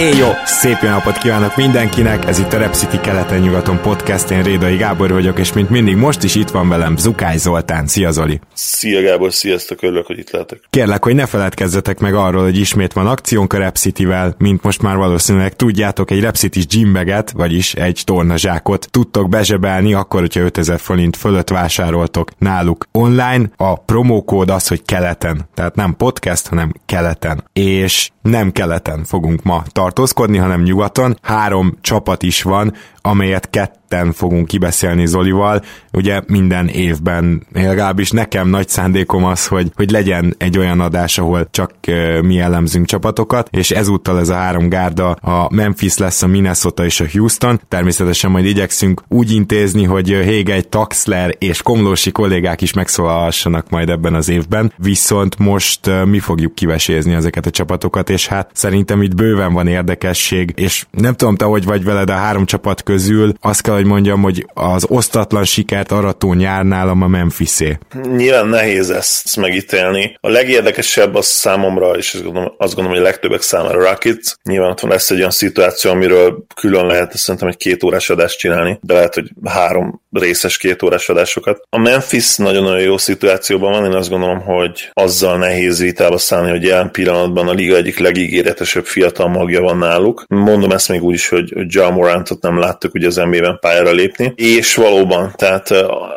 Én jó, szép jó napot kívánok mindenkinek, ez itt a Rep City keleten-nyugaton podcast, én Rédai Gábor vagyok, és mint mindig most is itt van velem Zukály Zoltán. Szia Zoli! Szia Gábor, sziasztok, örülök, hogy itt lehetek. Kérlek, hogy ne feledkezzetek meg arról, hogy ismét van akciónk a Rep City-vel, mint most már valószínűleg tudjátok, egy Rep City gymbaget, vagyis egy tornazsákot tudtok bezsebelni, akkor, hogyha 5000 forint fölött vásároltok náluk online. A promókód az, hogy keleten, tehát nem podcast, hanem keleten. És nem keleten fogunk ma tartózkodni, hanem nyugaton. Három csapat is van, amelyet ketten fogunk kibeszélni Zolival. Ugye minden évben, legalábbis nekem nagy szándékom az, hogy, hogy legyen egy olyan adás, ahol csak mi elemzünk csapatokat, és ezúttal ez a három gárda, a Memphis lesz, a Minnesota és a Houston. Természetesen majd igyekszünk úgy intézni, hogy Hégei, Taxler és Komlósi kollégák is megszólalhassanak majd ebben az évben, viszont most mi fogjuk kivesézni ezeket a csapatokat, és hát szerintem itt bőven van érdekesség, és nem tudom te, hogy vagy veled a három csapat közül, azt kell, hogy mondjam, hogy az osztatlan sikert arató nyár nálam a Memphisé. Nyilván nehéz ezt megítélni. A legérdekesebb az számomra, és azt gondolom, azt gondolom hogy a legtöbbek számára Rockets. Nyilván ott van lesz egy olyan szituáció, amiről külön lehet szerintem egy két órás adást csinálni, de lehet, hogy három részes két órás adásokat. A Memphis nagyon-nagyon jó szituációban van, én azt gondolom, hogy azzal nehéz vitába szállni, hogy jelen pillanatban a liga egyik legígéretesebb fiatal magja van náluk. Mondom ezt még úgy is, hogy Ja Morantot nem láttuk ugye az NBA-ben pályára lépni, és valóban, tehát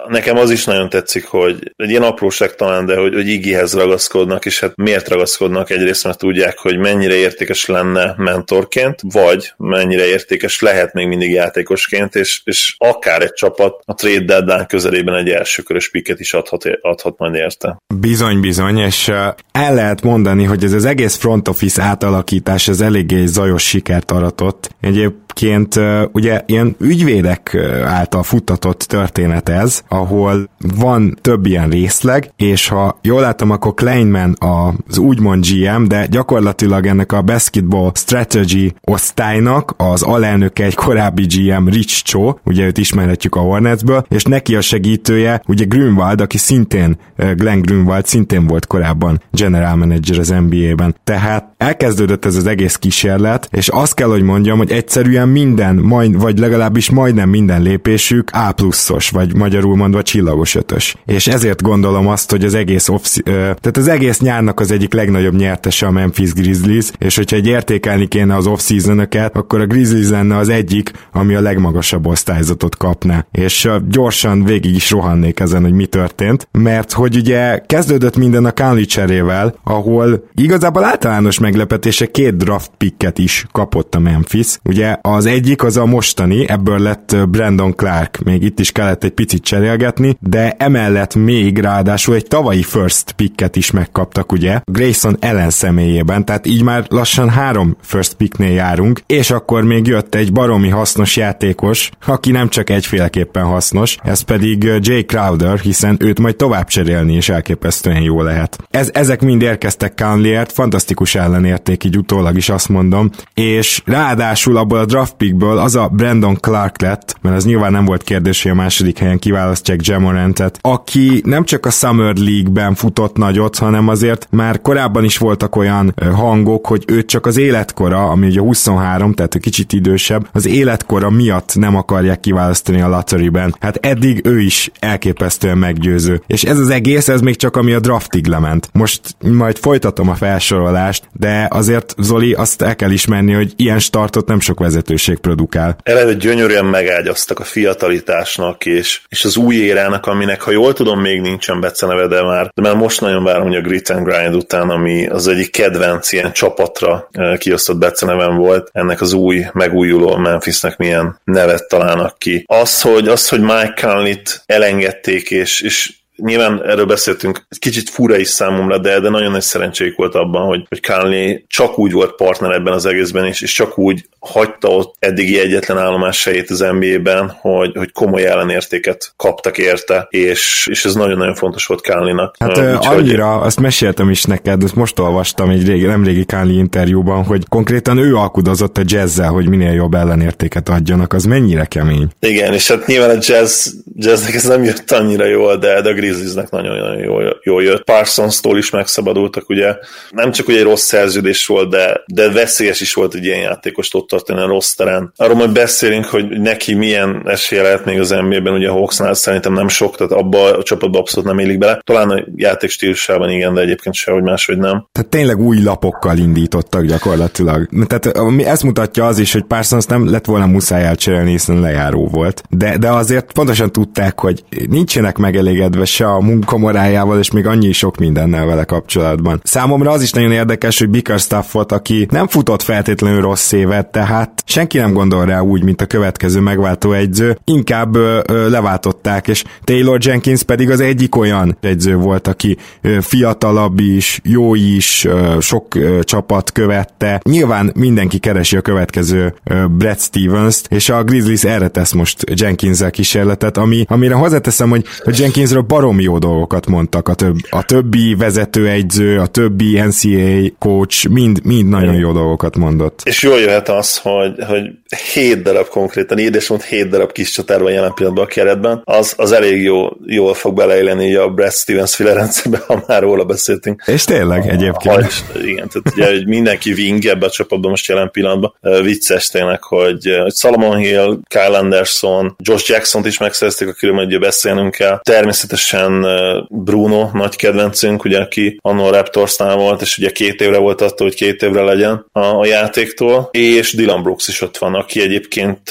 nekem az is nagyon tetszik, hogy egy ilyen apróság talán, de hogy, hogy Igihez ragaszkodnak, és hát miért ragaszkodnak? Egyrészt, mert tudják, hogy mennyire értékes lenne mentorként, vagy mennyire értékes lehet még mindig játékosként, és, és akár egy csapat a trade deadline közelében egy elsőkörös piket is adhat, adhat majd érte. Bizony, bizony, és el lehet mondani, hogy ez az egész front office átalakítás ez eléggé zajos sikert aratott. Egyébként ugye ilyen ügyvédek által futtatott történet ez, ahol van több ilyen részleg, és ha jól látom, akkor Kleinman az úgymond GM, de gyakorlatilag ennek a basketball strategy osztálynak az alelnöke egy korábbi GM Rich Cho, ugye őt ismerhetjük a Hornetsből, és neki a segítője, ugye Grünwald, aki szintén, Glenn Grünwald szintén volt korábban general manager az NBA-ben. Tehát elkezdődött ez az egész kísérlet, és azt kell, hogy mondjam, hogy egyszerűen minden, majd, vagy legalábbis majdnem minden lépésük A pluszos, vagy magyarul mondva csillagos ötös. És ezért gondolom azt, hogy az egész off, tehát az egész nyárnak az egyik legnagyobb nyertese a Memphis Grizzlies, és hogyha egy értékelni kéne az off akkor a Grizzlies lenne az egyik, ami a legmagasabb osztályzatot kapná. És gyorsan végig is rohannék ezen, hogy mi történt, mert hogy ugye kezdődött minden a Conley cserével, ahol igazából általános meglepetése két draft picket is kapott a Memphis. Ugye az egyik az a mostani, ebből lett Brandon Clark, még itt is kellett egy picit cserélgetni, de emellett még ráadásul egy tavalyi first picket is megkaptak, ugye, Grayson Ellen személyében, tehát így már lassan három first picknél járunk, és akkor még jött egy baromi hasznos játékos, aki nem csak egyféleképpen hasznos, ez pedig Jay Crowder, hiszen őt majd tovább cserélni is elképesztően jó lehet. Ez, ezek mind érkeztek Conleyért, fantasztikus ellenérték, így utólag is azt mondom, és ráadásul abból a draft pickből az a Brandon Clark lett, mert az nyilván nem volt kérdés, hogy a második helyen kiválasztják Jamorantet, aki nem csak a Summer League-ben futott nagyot, hanem azért már korábban is voltak olyan hangok, hogy őt csak az életkora, ami ugye 23, tehát egy kicsit idősebb, az életkora miatt nem akarják kiválasztani a lotteryben. Hát eddig ő is elképesztően meggyőző. És ez az egész, ez még csak ami a draftig lement. Most majd folytatom a felsorolást, de azért Zoli azt el kell ismerni, hogy ilyen startot nem sok vezetőség produkál. Eleve gyönyörűen megágyaztak a fiatalitásnak és, és az új érának, aminek, ha jól tudom, még nincsen beceneve, de már, de már most nagyon várom, hogy a Grit and Grind után, ami az egyik kedvenc ilyen csapatra eh, kiosztott beceneven volt, ennek az új, megújuló Memphisnek milyen nevet találnak ki. Az, hogy, az, hogy Mike Conley-t elengedték, és, és nyilván erről beszéltünk, egy kicsit fura is számomra, de, de nagyon nagy szerencséjük volt abban, hogy, hogy Kálni csak úgy volt partner ebben az egészben, és, és csak úgy hagyta ott eddigi egyetlen állomás helyét az NBA-ben, hogy, hogy komoly ellenértéket kaptak érte, és, és ez nagyon-nagyon fontos volt Kálninak. Hát uh, annyira, azt meséltem is neked, ezt most olvastam egy régi, nem régi Kálni interjúban, hogy konkrétan ő alkudozott a jazzzel, hogy minél jobb ellenértéket adjanak, az mennyire kemény. Igen, és hát nyilván a jazz, jazznek ez nem jött annyira jól, de, de a Grizzliesnek nagyon-nagyon jól, jól jött. Parsons-tól is megszabadultak, ugye nem csak ugye egy rossz szerződés volt, de, de veszélyes is volt egy ilyen játékos ott tartani a rossz terén. Arról majd beszélünk, hogy neki milyen esélye lehet még az NBA-ben, ugye a Hawksnál szerintem nem sok, tehát abba a csapatba abszolút nem élik bele. Talán a játék stílusában igen, de egyébként sehogy máshogy nem. Tehát tényleg új lapokkal indítottak gyakorlatilag. Tehát ezt mutatja az is, hogy Parsons nem lett volna muszáj elcserélni, hiszen lejáró volt. De, de azért pontosan tudták, hogy nincsenek megelégedve se a munkamorájával, és még annyi sok mindennel vele kapcsolatban. Számomra az is nagyon érdekes, hogy Bickerstaffot, aki nem futott feltétlenül rossz évet, tehát senki nem gondol rá úgy, mint a következő megváltó egyző, inkább ö, ö, leváltották, és Taylor Jenkins pedig az egyik olyan egyző volt, aki ö, fiatalabb is, jó is, ö, sok ö, csapat követte. Nyilván mindenki keresi a következő ö, Brad Stevens-t, és a Grizzlies erre tesz most Jenkins-el kísérletet, ami, amire hozzáteszem, hogy a Jenkinsről barom jó dolgokat mondtak a, több, a többi vezetőegyző, a többi NCAA coach, mind, mind nagyon jó dolgokat mondott. És jól jöhet az, hogy, hogy hét darab konkrétan, és mond hét darab kis csatár van jelen pillanatban a keretben, az, az elég jó, jól fog beleélni a Brad Stevens féle rendszerbe, ha már róla beszéltünk. És tényleg egyébként. Ha, igen, tehát ugye, hogy mindenki wing ebbe a csapatban most jelen pillanatban. Vicces tényleg, hogy, hogy Salomon Hill, Kyle Anderson, Josh Jackson-t is megszerezték, akiről majd ugye beszélnünk kell. Természetesen Bruno, nagy kedvencünk, ugye, aki annól Raptorsnál volt, és ugye két évre volt attól, hogy két évre legyen a, a játéktól, és Dylan Brooks is ott van, aki egyébként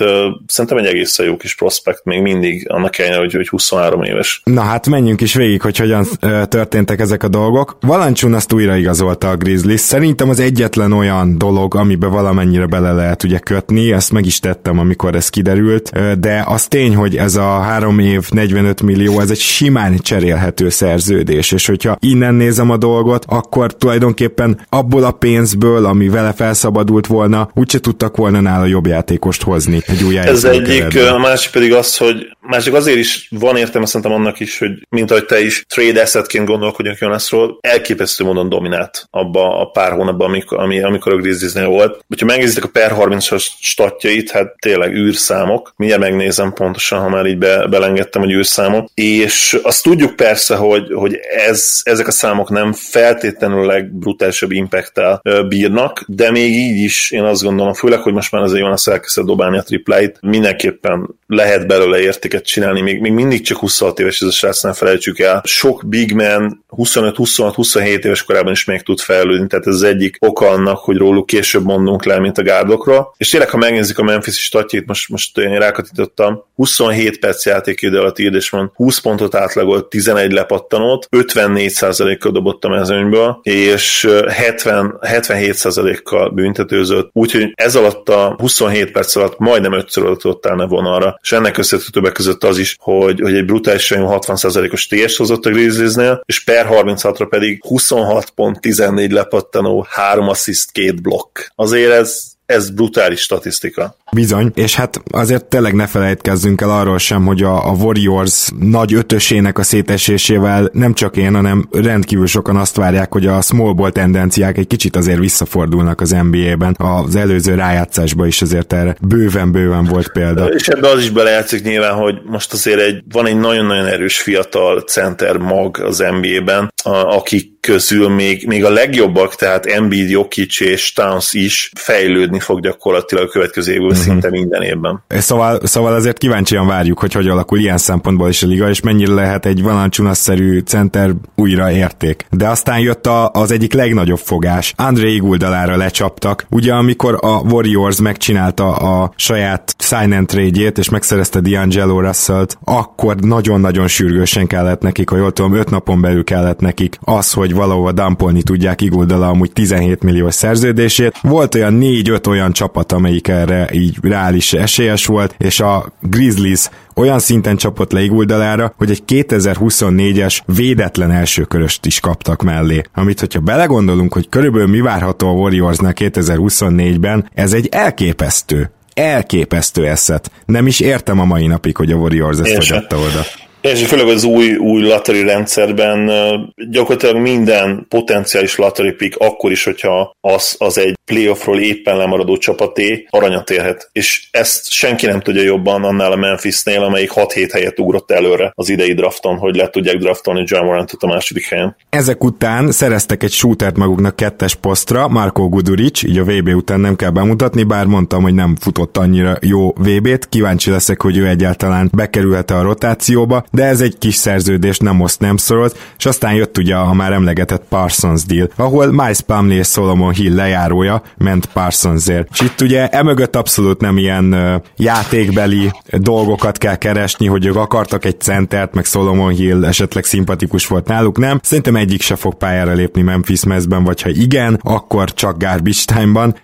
szerintem egy egészen jó kis prospekt még mindig, annak ellenére, hogy, hogy 23 éves. Na hát menjünk is végig, hogy hogyan történtek ezek a dolgok. Valancsun azt újraigazolta a Grizzlies. Szerintem az egyetlen olyan dolog, amiben valamennyire bele lehet ugye kötni, ezt meg is tettem, amikor ez kiderült, de az tény, hogy ez a három év 45 millió, ez egy simán cserélhető szerződés, és hogyha innen nézem a dolgot, akkor tulajdonképpen abból a pénzből, ami vele felszabadult volna, úgyse tudtak volna nála jobb játékost hozni egy új Ez egyik, a másik pedig az, hogy másik azért is van értelme szerintem annak is, hogy mint ahogy te is trade assetként gondolkodjunk Jonasról, elképesztő módon dominált abba a pár hónapban, amikor, ami, amikor a Grizzliesnél volt. Ha megnézitek a per 30-as statjait, hát tényleg űrszámok. Mindjárt megnézem pontosan, ha már így be, belengedtem, hogy űrszámok. És azt tudjuk persze, hogy, hogy ez, ezek a számok nem feltétlenül legbrutálisabb impact bírnak, de még így is én azt gondolom, főleg, hogy most már azért van a elkezdett dobálni a tripláit, mindenképpen lehet belőle értéket csinálni, még, még mindig csak 26 éves ez a srác, nem felejtsük el. Sok big man 25-26-27 éves korában is még tud fejlődni, tehát ez az egyik oka annak, hogy róluk később mondunk le, mint a gárdokról. És tényleg, ha megnézzük a Memphis statjét, most, most én rákatítottam, 27 perc játékidő alatt van, 20 pontot átlagolt, 11 lepattanót, 54%-kal dobott a mezőnyből, és 70, 77%-kal büntetőzött, úgyhogy ez alatt a 27 perc alatt majdnem ötször adott ne vonalra, és ennek összetett többek között az is, hogy, hogy egy brutálisan jó 60%-os TS hozott a Grizzliesnél, és per 36-ra pedig 26 pont 14 lepattanó, 3 assziszt, 2 blokk. Azért ez, ez brutális statisztika. Bizony, és hát azért tényleg ne felejtkezzünk el arról sem, hogy a, a Warriors nagy ötösének a szétesésével nem csak én, hanem rendkívül sokan azt várják, hogy a small ball tendenciák egy kicsit azért visszafordulnak az NBA-ben. Az előző rájátszásban is azért erre bőven-bőven volt példa. És ebbe az is belejátszik nyilván, hogy most azért egy, van egy nagyon-nagyon erős fiatal center mag az NBA-ben, a, akik közül még, még a legjobbak, tehát Embiid, Jokic és Towns is fejlődni fog gyakorlatilag a következő évből uh-huh. szinte minden évben. Szóval, szóval azért kíváncsian várjuk, hogy hogy alakul ilyen szempontból is a liga, és mennyire lehet egy valancsunas-szerű center újra érték. De aztán jött a, az egyik legnagyobb fogás. André Iguldalára lecsaptak. Ugye amikor a Warriors megcsinálta a saját sign and trade és megszerezte D'Angelo russell akkor nagyon-nagyon sürgősen kellett nekik, ha jól tudom, öt napon belül kellett nekik az, hogy hogy valahova dampolni tudják Iguldala amúgy 17 milliós szerződését. Volt olyan 4-5 olyan csapat, amelyik erre így reális esélyes volt, és a Grizzlies olyan szinten csapott le Iguldalára, hogy egy 2024-es védetlen elsőköröst is kaptak mellé. Amit, hogyha belegondolunk, hogy körülbelül mi várható a Warriorsnál 2024-ben, ez egy elképesztő elképesztő eszet. Nem is értem a mai napig, hogy a Warriors ezt hogy oda. És főleg az új, új lottery rendszerben gyakorlatilag minden potenciális lottery pick akkor is, hogyha az, az egy playoffról éppen lemaradó csapaté aranyat érhet. És ezt senki nem tudja jobban annál a Memphisnél, amelyik 6-7 helyet ugrott előre az idei drafton, hogy le tudják draftolni John Morantot a második helyen. Ezek után szereztek egy shootert maguknak kettes posztra, Marco Guduric, így a VB után nem kell bemutatni, bár mondtam, hogy nem futott annyira jó VB-t, kíváncsi leszek, hogy ő egyáltalán bekerülhet a rotációba, de ez egy kis szerződés, nem most nem szorolt, és aztán jött ugye a már emlegetett Parsons deal, ahol Miles Plumlee és Solomon Hill lejárója ment Parsonsért. És itt ugye emögött abszolút nem ilyen uh, játékbeli dolgokat kell keresni, hogy ők akartak egy centert, meg Solomon Hill esetleg szimpatikus volt náluk, nem. Szerintem egyik se fog pályára lépni Memphis mezben, vagy ha igen, akkor csak garbage.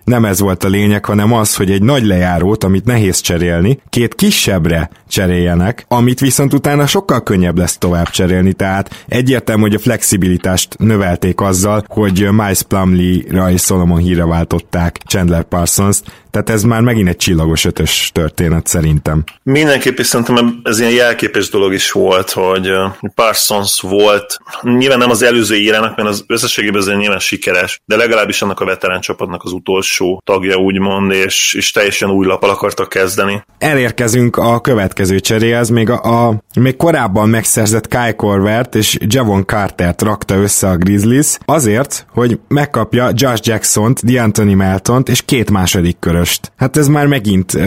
Nem ez volt a lényeg, hanem az, hogy egy nagy lejárót, amit nehéz cserélni, két kisebbre cseréljenek, amit viszont utána sok sokkal könnyebb lesz tovább cserélni, tehát egyértelmű, hogy a flexibilitást növelték azzal, hogy Miles Plumlee-ra és Solomon híre váltották Chandler Parsons-t, tehát ez már megint egy csillagos ötös történet szerintem. Mindenképp is szerintem ez ilyen jelképes dolog is volt, hogy Parsons volt, nyilván nem az előző érának, mert az összességében ez nyilván sikeres, de legalábbis annak a veterán csapatnak az utolsó tagja úgymond, és, és teljesen új lapal akartak kezdeni. Elérkezünk a következő cseréhez, még a, a még korábban megszerzett Kai Corvert és Javon Cartert rakta össze a Grizzlies azért, hogy megkapja Josh Jackson-t, D'Antoni Meltont és két második körös köröst. Hát ez már megint,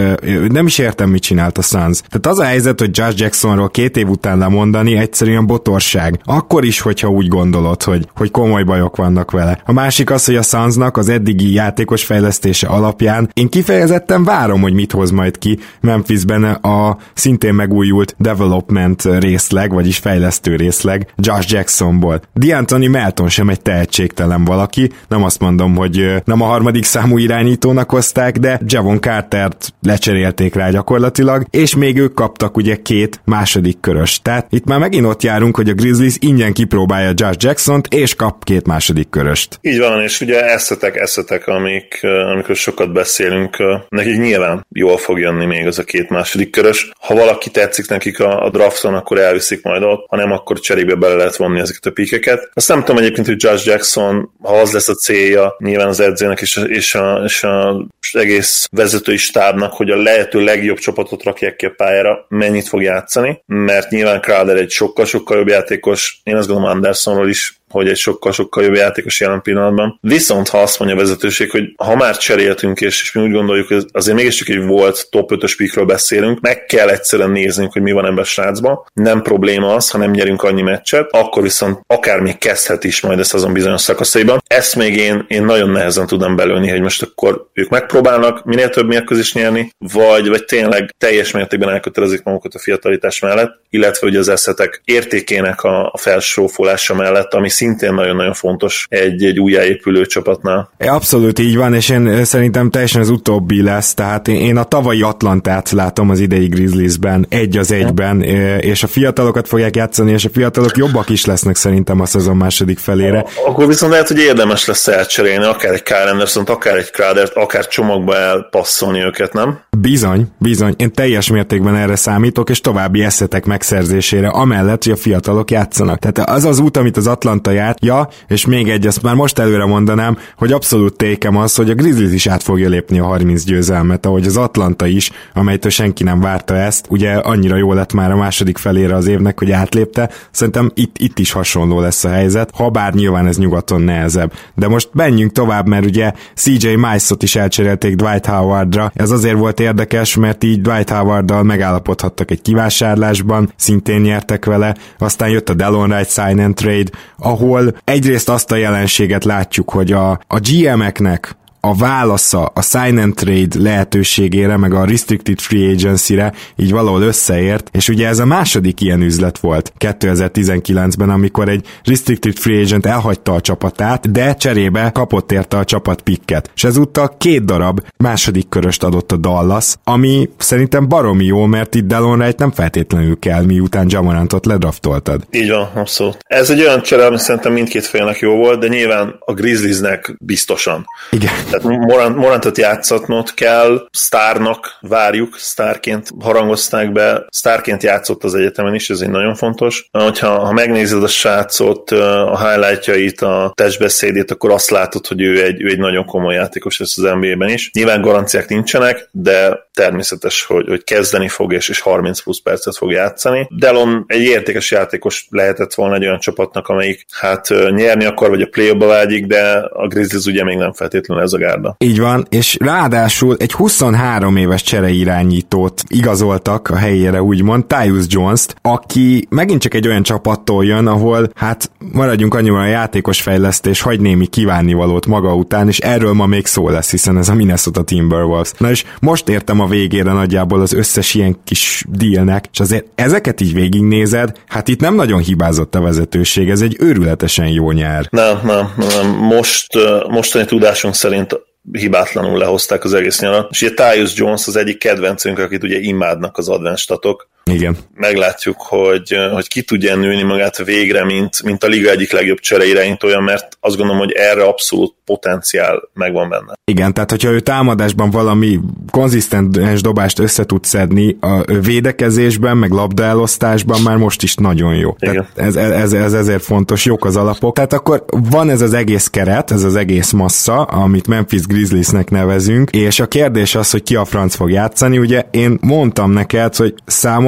nem is értem, mit csinált a Suns. Tehát az a helyzet, hogy Josh Jacksonról két év után lemondani egyszerűen botorság. Akkor is, hogyha úgy gondolod, hogy, hogy komoly bajok vannak vele. A másik az, hogy a Sunsnak az eddigi játékos fejlesztése alapján én kifejezetten várom, hogy mit hoz majd ki Memphisben a szintén megújult development részleg, vagyis fejlesztő részleg Josh Jacksonból. D'Antoni Melton sem egy tehetségtelen valaki, nem azt mondom, hogy nem a harmadik számú irányítónak hozták, de Javon Cartert lecserélték rá gyakorlatilag, és még ők kaptak ugye két második körös. Tehát itt már megint ott járunk, hogy a Grizzlies ingyen kipróbálja Josh Jackson-t, és kap két második köröst. Így van, és ugye eszetek, eszetek, amik, amikor sokat beszélünk, nekik nyilván jól fog jönni még az a két második körös. Ha valaki tetszik nekik a, a drafton, akkor elviszik majd ott, ha nem, akkor cserébe bele lehet vonni ezeket a pikeket. Azt nem tudom egyébként, hogy Josh Jackson, ha az lesz a célja, nyilván az edzőnek és és a, és a egész vezetői stábnak, hogy a lehető legjobb csapatot rakják ki a pályára, mennyit fog játszani, mert nyilván Crowder egy sokkal-sokkal jobb játékos, én azt gondolom Andersonról is hogy egy sokkal-sokkal jobb játékos jelen pillanatban. Viszont ha azt mondja a vezetőség, hogy ha már cseréltünk, és, és mi úgy gondoljuk, hogy azért mégiscsak egy volt top 5-ös pikről beszélünk, meg kell egyszerűen néznünk, hogy mi van ebben a srácban. Nem probléma az, ha nem nyerünk annyi meccset, akkor viszont akár még kezdhet is majd ezt azon bizonyos szakaszaiban. Ezt még én, én nagyon nehezen tudom belőni, hogy most akkor ők megpróbálnak minél több mérkőzést nyerni, vagy, vagy tényleg teljes mértékben elkötelezik magukat a fiatalítás mellett, illetve hogy az eszetek értékének a, a felsófolása mellett, ami szintén nagyon-nagyon fontos egy, egy újjáépülő csapatnál. Abszolút így van, és én szerintem teljesen az utóbbi lesz, tehát én a tavalyi Atlantát látom az idei Grizzliesben, egy az egyben, és a fiatalokat fogják játszani, és a fiatalok jobbak is lesznek szerintem a szezon második felére. Akkor viszont lehet, hogy érdemes lesz elcserélni akár egy Kyle Anderson, akár egy Crowdert, akár csomagba elpasszolni őket, nem? Bizony, bizony. Én teljes mértékben erre számítok, és további eszetek megszerzésére, amellett, hogy a fiatalok játszanak. Tehát az az út, amit az Atlanta járt. Ja, és még egy, azt már most előre mondanám, hogy abszolút tékem az, hogy a Grizzlies is át fogja lépni a 30 győzelmet, ahogy az Atlanta is, amelytől senki nem várta ezt. Ugye annyira jó lett már a második felére az évnek, hogy átlépte. Szerintem itt, itt is hasonló lesz a helyzet, ha bár nyilván ez nyugaton nehezebb. De most menjünk tovább, mert ugye CJ Mice-ot is elcserélték Dwight Howardra. Ez azért volt érdekes, mert így Dwight Howarddal megállapodhattak egy kivásárlásban, szintén nyertek vele, aztán jött a Delon Wright sign and trade, ahol egyrészt azt a jelenséget látjuk, hogy a, a GM-eknek a válasza a sign and trade lehetőségére, meg a restricted free agency-re így valahol összeért, és ugye ez a második ilyen üzlet volt 2019-ben, amikor egy restricted free agent elhagyta a csapatát, de cserébe kapott érte a csapat pikket. És ezúttal két darab második köröst adott a Dallas, ami szerintem baromi jó, mert itt Delon Wright nem feltétlenül kell, miután Jamarantot ledraftoltad. Így van, abszolút. Ez egy olyan csere, ami szerintem mindkét félnek jó volt, de nyilván a Grizzliesnek biztosan. Igen. Tehát Morant, Morantot játszatnod kell, sztárnak várjuk, sztárként harangozták be, sztárként játszott az egyetemen is, ez egy nagyon fontos. Hogyha ha megnézed a srácot, a highlightjait, a testbeszédét, akkor azt látod, hogy ő egy, ő egy nagyon komoly játékos lesz az NBA-ben is. Nyilván garanciák nincsenek, de természetes, hogy, hogy kezdeni fog, és, és 30 plusz percet fog játszani. Delon egy értékes játékos lehetett volna egy olyan csapatnak, amelyik hát nyerni akar, vagy a play vágyik, de a Grizzlies ugye még nem feltétlenül ez a gárda. Így van, és ráadásul egy 23 éves csereirányítót igazoltak a helyére, úgymond, Tyus Jones-t, aki megint csak egy olyan csapattól jön, ahol hát maradjunk annyiban a játékos fejlesztés, hagy némi kívánnivalót maga után, és erről ma még szó lesz, hiszen ez a Minnesota Timberwolves. Na és most értem a végére nagyjából az összes ilyen kis dealnek, és azért ezeket így végignézed, hát itt nem nagyon hibázott a vezetőség, ez egy őrületesen jó nyár. Nem, nem, nem. Most, mostani tudásunk szerint hibátlanul lehozták az egész nyarat. És ugye Tyus Jones az egyik kedvencünk, akit ugye imádnak az advenstatok. Igen. Meglátjuk, hogy, hogy ki tudja nőni magát végre, mint, mint a liga egyik legjobb csereirányítója, mert azt gondolom, hogy erre abszolút potenciál megvan benne. Igen, tehát hogyha ő támadásban valami konzisztens dobást össze tud szedni, a védekezésben, meg labdaelosztásban már most is nagyon jó. Igen. Tehát ez, ez, ez ezért fontos, jók az alapok. Tehát akkor van ez az egész keret, ez az egész massza, amit Memphis Grizzliesnek nevezünk, és a kérdés az, hogy ki a franc fog játszani. Ugye én mondtam neked, hogy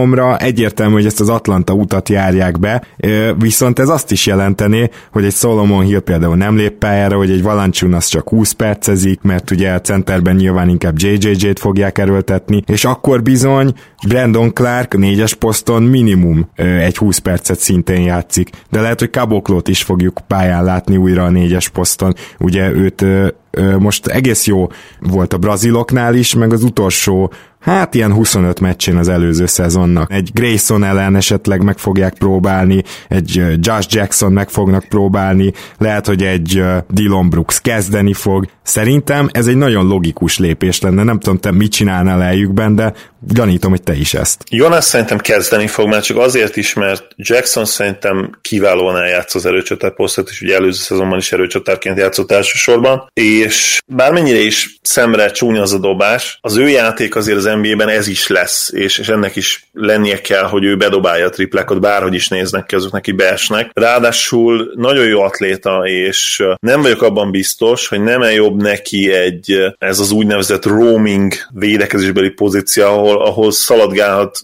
számomra egyértelmű, hogy ezt az Atlanta utat járják be, viszont ez azt is jelenteni, hogy egy Solomon Hill például nem lép pályára, hogy egy Valanciunas csak 20 percezik, mert ugye a centerben nyilván inkább JJJ-t fogják erőltetni, és akkor bizony Brandon Clark négyes poszton minimum egy 20 percet szintén játszik, de lehet, hogy Kaboklót is fogjuk pályán látni újra a négyes poszton, ugye őt most egész jó volt a braziloknál is, meg az utolsó hát ilyen 25 meccsén az előző szezonnak. Egy Grayson ellen esetleg meg fogják próbálni, egy Josh Jackson meg fognak próbálni, lehet, hogy egy Dylan Brooks kezdeni fog. Szerintem ez egy nagyon logikus lépés lenne, nem tudom, te mit csinálnál eljükben, de gyanítom, hogy te is ezt. Jonas szerintem kezdeni fog, mert csak azért is, mert Jackson szerintem kiválóan eljátsz az erőcsatár posztot, és ugye előző szezonban is erőcsatárként játszott elsősorban, és bármennyire is szemre csúnya az a dobás, az ő játék azért az NBA-ben ez is lesz, és, és ennek is lennie kell, hogy ő bedobálja a triplekot, bárhogy is néznek ki, azok neki beesnek. Ráadásul nagyon jó atléta, és nem vagyok abban biztos, hogy nem -e jobb neki egy, ez az úgynevezett roaming védekezésbeli pozíció, ahol, ahol szaladgálhat,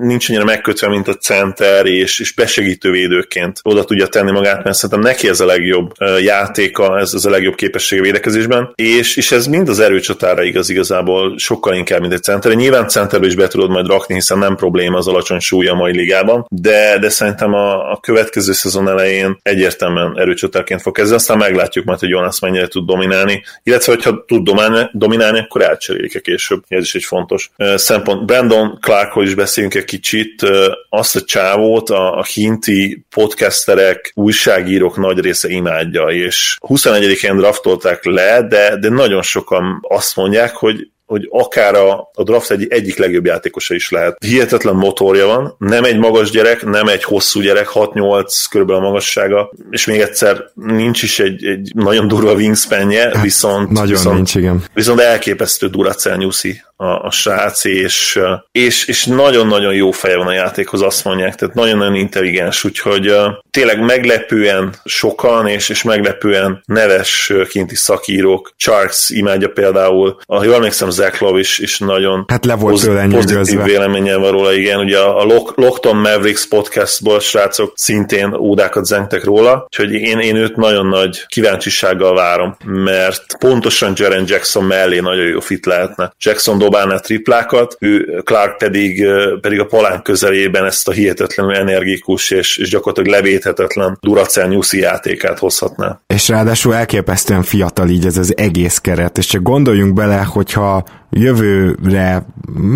nincs annyira megkötve, mint a center, és, és besegítő védőként oda tudja tenni magát, mert szerintem neki ez a legjobb játéka, ez, ez a legjobb képessége védekezésben, és, és ez mind az erőcsatára igaz igazából sokkal inkább, mint egy center nyilván centerbe is be tudod majd rakni, hiszen nem probléma az alacsony súlya a mai ligában, de, de szerintem a, a következő szezon elején egyértelműen erőcsatárként fog kezdeni, aztán meglátjuk majd, hogy Jonas mennyire tud dominálni, illetve hogyha tud dominálni, dominálni akkor elcserélik-e később. Ez is egy fontos szempont. Brandon Clarkról is beszélünk egy kicsit, azt a csávót a, a hinti podcasterek, újságírók nagy része imádja, és 21-én draftolták le, de, de nagyon sokan azt mondják, hogy hogy akár a, a draft egy, egyik legjobb játékosa is lehet. Hihetetlen motorja van, nem egy magas gyerek, nem egy hosszú gyerek, 6-8 körülbelül a magassága, és még egyszer nincs is egy, egy nagyon durva wingspanje, hát, viszont, nagyon viszont, nincs, igen. viszont elképesztő Duracell nyuszi a, a srác, és, és, és nagyon-nagyon jó feje van a játékhoz, azt mondják, tehát nagyon-nagyon intelligens, úgyhogy tényleg meglepően sokan, és, és meglepően neves kinti szakírók. Charks imádja például, ha jól emlékszem, Zach Love is, is nagyon hát le volt poz, pozitív véleménye van róla, igen, ugye a, a Lockton Mavericks podcastból srácok szintén ódákat zengtek róla, úgyhogy én, én őt nagyon nagy kíváncsisággal várom, mert pontosan Jaren Jackson mellé nagyon jó fit lehetne. Jackson dobálná triplákat, ő Clark pedig, pedig a palán közelében ezt a hihetetlenül energikus és, és gyakorlatilag levéthetetlen Duracell Nyuszi játékát hozhatná. És ráadásul elképesztően fiatal így ez az egész keret, és csak gondoljunk bele, hogyha jövőre,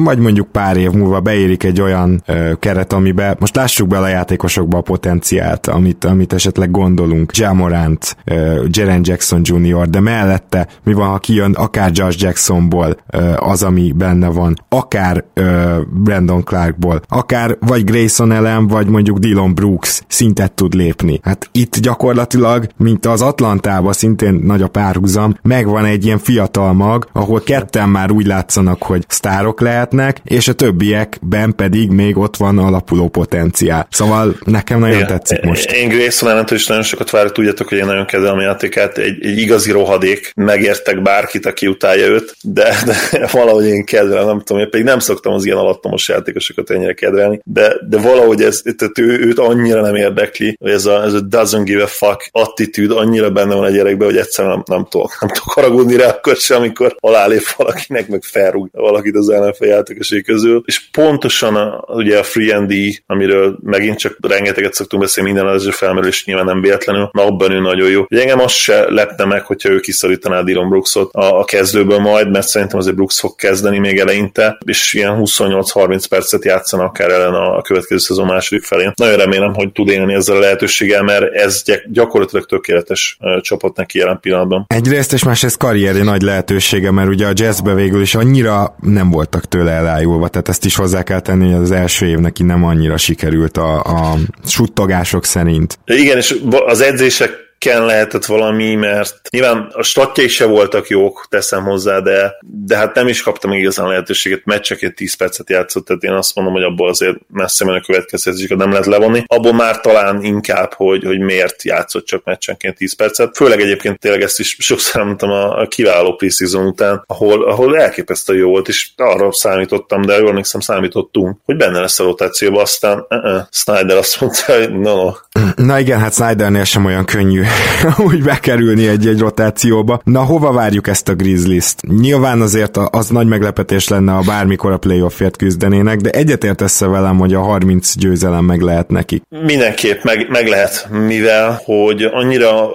vagy mondjuk pár év múlva beérik egy olyan ö, keret, amiben most lássuk bele a játékosokba a potenciált, amit, amit esetleg gondolunk. Jamorant, ö, Jaren Jackson Jr., de mellette mi van, ha kijön akár Josh Jacksonból ö, az, ami benne van, akár ö, Brandon Clarkból, akár vagy Grayson Ellen, vagy mondjuk Dylan Brooks szintet tud lépni. Hát itt gyakorlatilag, mint az Atlantában szintén nagy a párhuzam, megvan egy ilyen fiatal mag, ahol ketten már úgy látszanak, hogy sztárok lehetnek, és a többiekben pedig még ott van alapuló potenciál. Szóval nekem nagyon Igen. tetszik most. Én Grayson ellentől is nagyon sokat várok, tudjátok, hogy én nagyon kedvelem a játékát, egy, egy igazi rohadék, megértek bárkit, aki utálja őt, de, de valahogy én kedvelem, nem tudom, én pedig nem szoktam az ilyen alattomos játékosokat ennyire kedvelni, de, de valahogy ez, tehát ő, őt annyira nem érdekli, hogy ez a, ez a doesn't give a fuck attitűd annyira benne van a gyerekben, hogy egyszerűen nem, nem tudok, nem tudok haragudni rá akkor sem, amikor alálép valakinek, meg felrúg valakit az ellenfél közül, és pontosan a, ugye a free and D, amiről megint csak rengeteget szoktunk beszélni minden az felmerül, és nyilván nem véletlenül, na abban ő nagyon jó. Ugye engem az se lepne meg, hogyha ő kiszorítaná Dylan Brooksot a, a kezdőből majd, mert szerintem azért Brooks fog kezdeni még eleinte, és ilyen 28-30 percet játszanak akár ellen a, a következő szezon második felén. Nagyon remélem, hogy tud élni ezzel a lehetőséggel, mert ez gyakorlatilag tökéletes csapat neki jelen pillanatban. Egyrészt, és másrészt karrieri nagy lehetősége, mert ugye a jazzbe végül is annyira nem voltak tőle elájulva, tehát ezt is hozzá kell tenni, hogy az első év neki nem annyira sikerült a, a suttogások szerint. Igen, és az edzések Ken lehetett valami, mert nyilván a statjai se voltak jók, teszem hozzá, de, de hát nem is kaptam igazán lehetőséget, meccseként 10 percet játszott, tehát én azt mondom, hogy abból azért messze menő következtetéseket nem lehet levonni. Abból már talán inkább, hogy, hogy miért játszott csak meccsenként 10 percet. Főleg egyébként tényleg ezt is sokszor mondtam a, a kiváló preseason után, ahol, ahol elképesztő jó volt, és arra számítottam, de jól emlékszem, számítottunk, hogy benne lesz a rotációban, aztán uh-uh, Snyder azt mondta, hogy no, no. Na igen, hát Snydernél sem olyan könnyű úgy bekerülni egy-egy rotációba. Na, hova várjuk ezt a Grizzlies-t? Nyilván azért az nagy meglepetés lenne, ha bármikor a playoffért küzdenének, de egyetértesz velem, hogy a 30 győzelem meg lehet neki? Mindenképp meg, meg lehet, mivel hogy annyira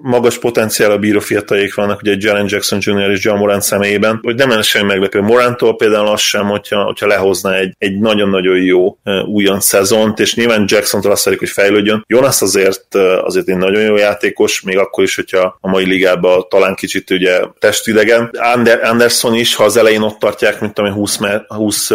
magas potenciál a bíró fiataljék vannak, ugye Jalen Jackson Jr. és John Morant személyében, hogy nem lenne semmi meglepő. Morantól például az sem, hogyha, hogyha lehozna egy, egy nagyon-nagyon jó újon szezont, és nyilván Jackson-tól azt szeretik, hogy fejlődjön. Jonas azért, azért egy nagyon jó játékos, még akkor is, hogyha a mai ligában talán kicsit ugye testidegen. Ander, Anderson is, ha az elején ott tartják, mint ami 20, 20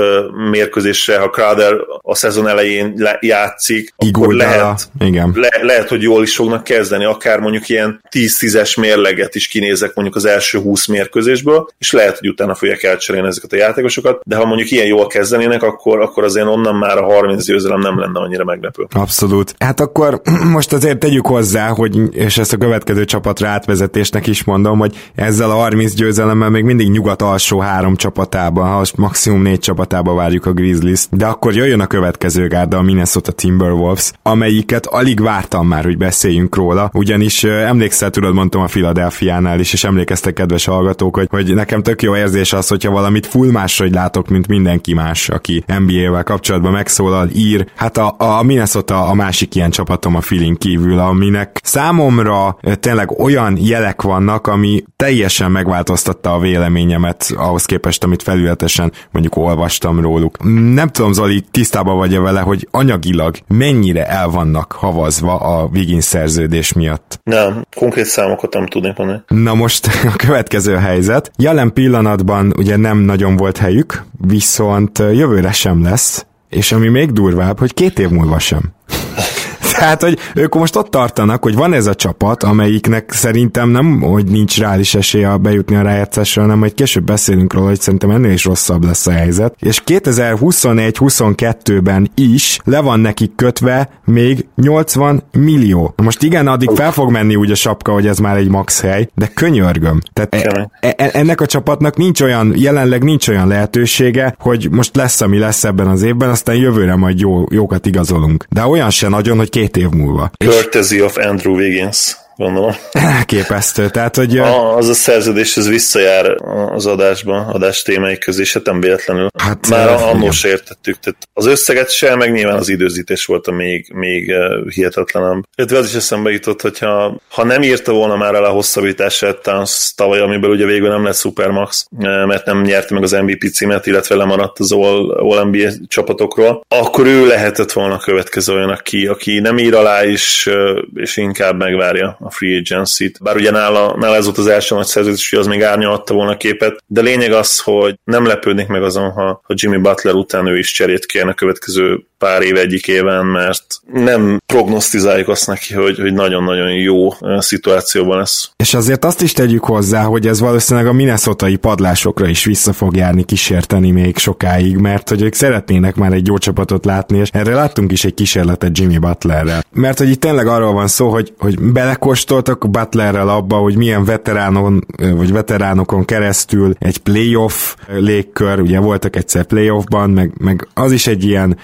mérkőzésre, ha Crowder a szezon elején le, játszik, Igor akkor lehet, igen. Le, lehet, hogy jól is fognak kezdeni, akár mondjuk ilyen 10-10-es mérleget is kinézek mondjuk az első 20 mérkőzésből, és lehet, hogy utána fogják elcserélni ezeket a játékosokat, de ha mondjuk ilyen jól kezdenének, akkor, akkor azért onnan már a 30 győzelem nem lenne annyira meglepő. Abszolút. Hát akkor most azért tegyük hozzá, hogy, és ezt a következő csapatra átvezetésnek is mondom, hogy ezzel a 30 győzelemmel még mindig nyugat alsó három csapatában, ha maximum négy csapatába várjuk a Grizzlies, de akkor jöjjön a következő gárda, a Minnesota Timberwolves, amelyiket alig vártam már, hogy beszéljünk róla, ugyanis emlékszel, tudod, mondtam a Philadelphiánál is, és emlékeztek, kedves hallgatók, hogy, hogy nekem tök jó érzés az, hogyha valamit full máshogy látok, mint mindenki más, aki NBA-vel kapcsolatban megszólal, ír. Hát a, a Minnesota a másik ilyen csapatom a feeling kívül, aminek számomra tényleg olyan jelek vannak, ami teljesen megváltoztatta a véleményemet ahhoz képest, amit felületesen mondjuk olvastam róluk. Nem tudom, Zoli, tisztában vagy-e vele, hogy anyagilag mennyire el vannak havazva a Wiggins szerződés miatt? Nem, konkrét számokat nem tudnék mondani. Na most a következő helyzet. Jelen pillanatban ugye nem nagyon volt helyük, viszont jövőre sem lesz, és ami még durvább, hogy két év múlva sem. Tehát, hogy ők most ott tartanak, hogy van ez a csapat, amelyiknek szerintem nem, hogy nincs reális esélye bejutni a rájátszásra, hanem hogy később beszélünk róla, hogy szerintem ennél is rosszabb lesz a helyzet. És 2021-22-ben is le van nekik kötve még 80 millió. Most igen, addig fel fog menni úgy a sapka, hogy ez már egy max hely, de könyörgöm. Tehát e- e- ennek a csapatnak nincs olyan, jelenleg nincs olyan lehetősége, hogy most lesz, ami lesz ebben az évben, aztán jövőre majd jó, jókat igazolunk. De olyan se nagyon, hogy két év múlva. Courtesy of Andrew Wiggins. Gondolom. Elképesztő, tehát hogy... A, az a szerződés, ez visszajár az adásban, adás témai közé, se nem véletlenül. Hát, Már annól se értettük, tehát az összeget se, meg nyilván az időzítés volt a még, még hihetetlenebb. Illetve az is eszembe jutott, hogyha ha nem írta volna már el a hosszabbítását Towns tavaly, amiből ugye végül nem lett Supermax, mert nem nyerte meg az MVP címet, illetve lemaradt az All, All NBA csapatokról, akkor ő lehetett volna a következő olyan, aki, aki nem ír alá is, és inkább megvárja a free agency-t. Bár ugye nála, nála ez volt az első nagy szerződés, hogy az még árnyalta volna a képet, de lényeg az, hogy nem lepődnék meg azon, ha, ha Jimmy Butler után ő is cserét kérne a következő pár év egyik éven, mert nem prognosztizáljuk azt neki, hogy, hogy nagyon-nagyon jó szituációban lesz. És azért azt is tegyük hozzá, hogy ez valószínűleg a minnesota padlásokra is vissza fog járni, kísérteni még sokáig, mert hogy ők szeretnének már egy jó csapatot látni, és erre láttunk is egy kísérletet Jimmy Butlerrel. Mert hogy itt tényleg arról van szó, hogy, hogy belekóstoltak Butlerrel abba, hogy milyen veteránon, vagy veteránokon keresztül egy playoff légkör, ugye voltak egyszer playoffban, meg, meg az is egy ilyen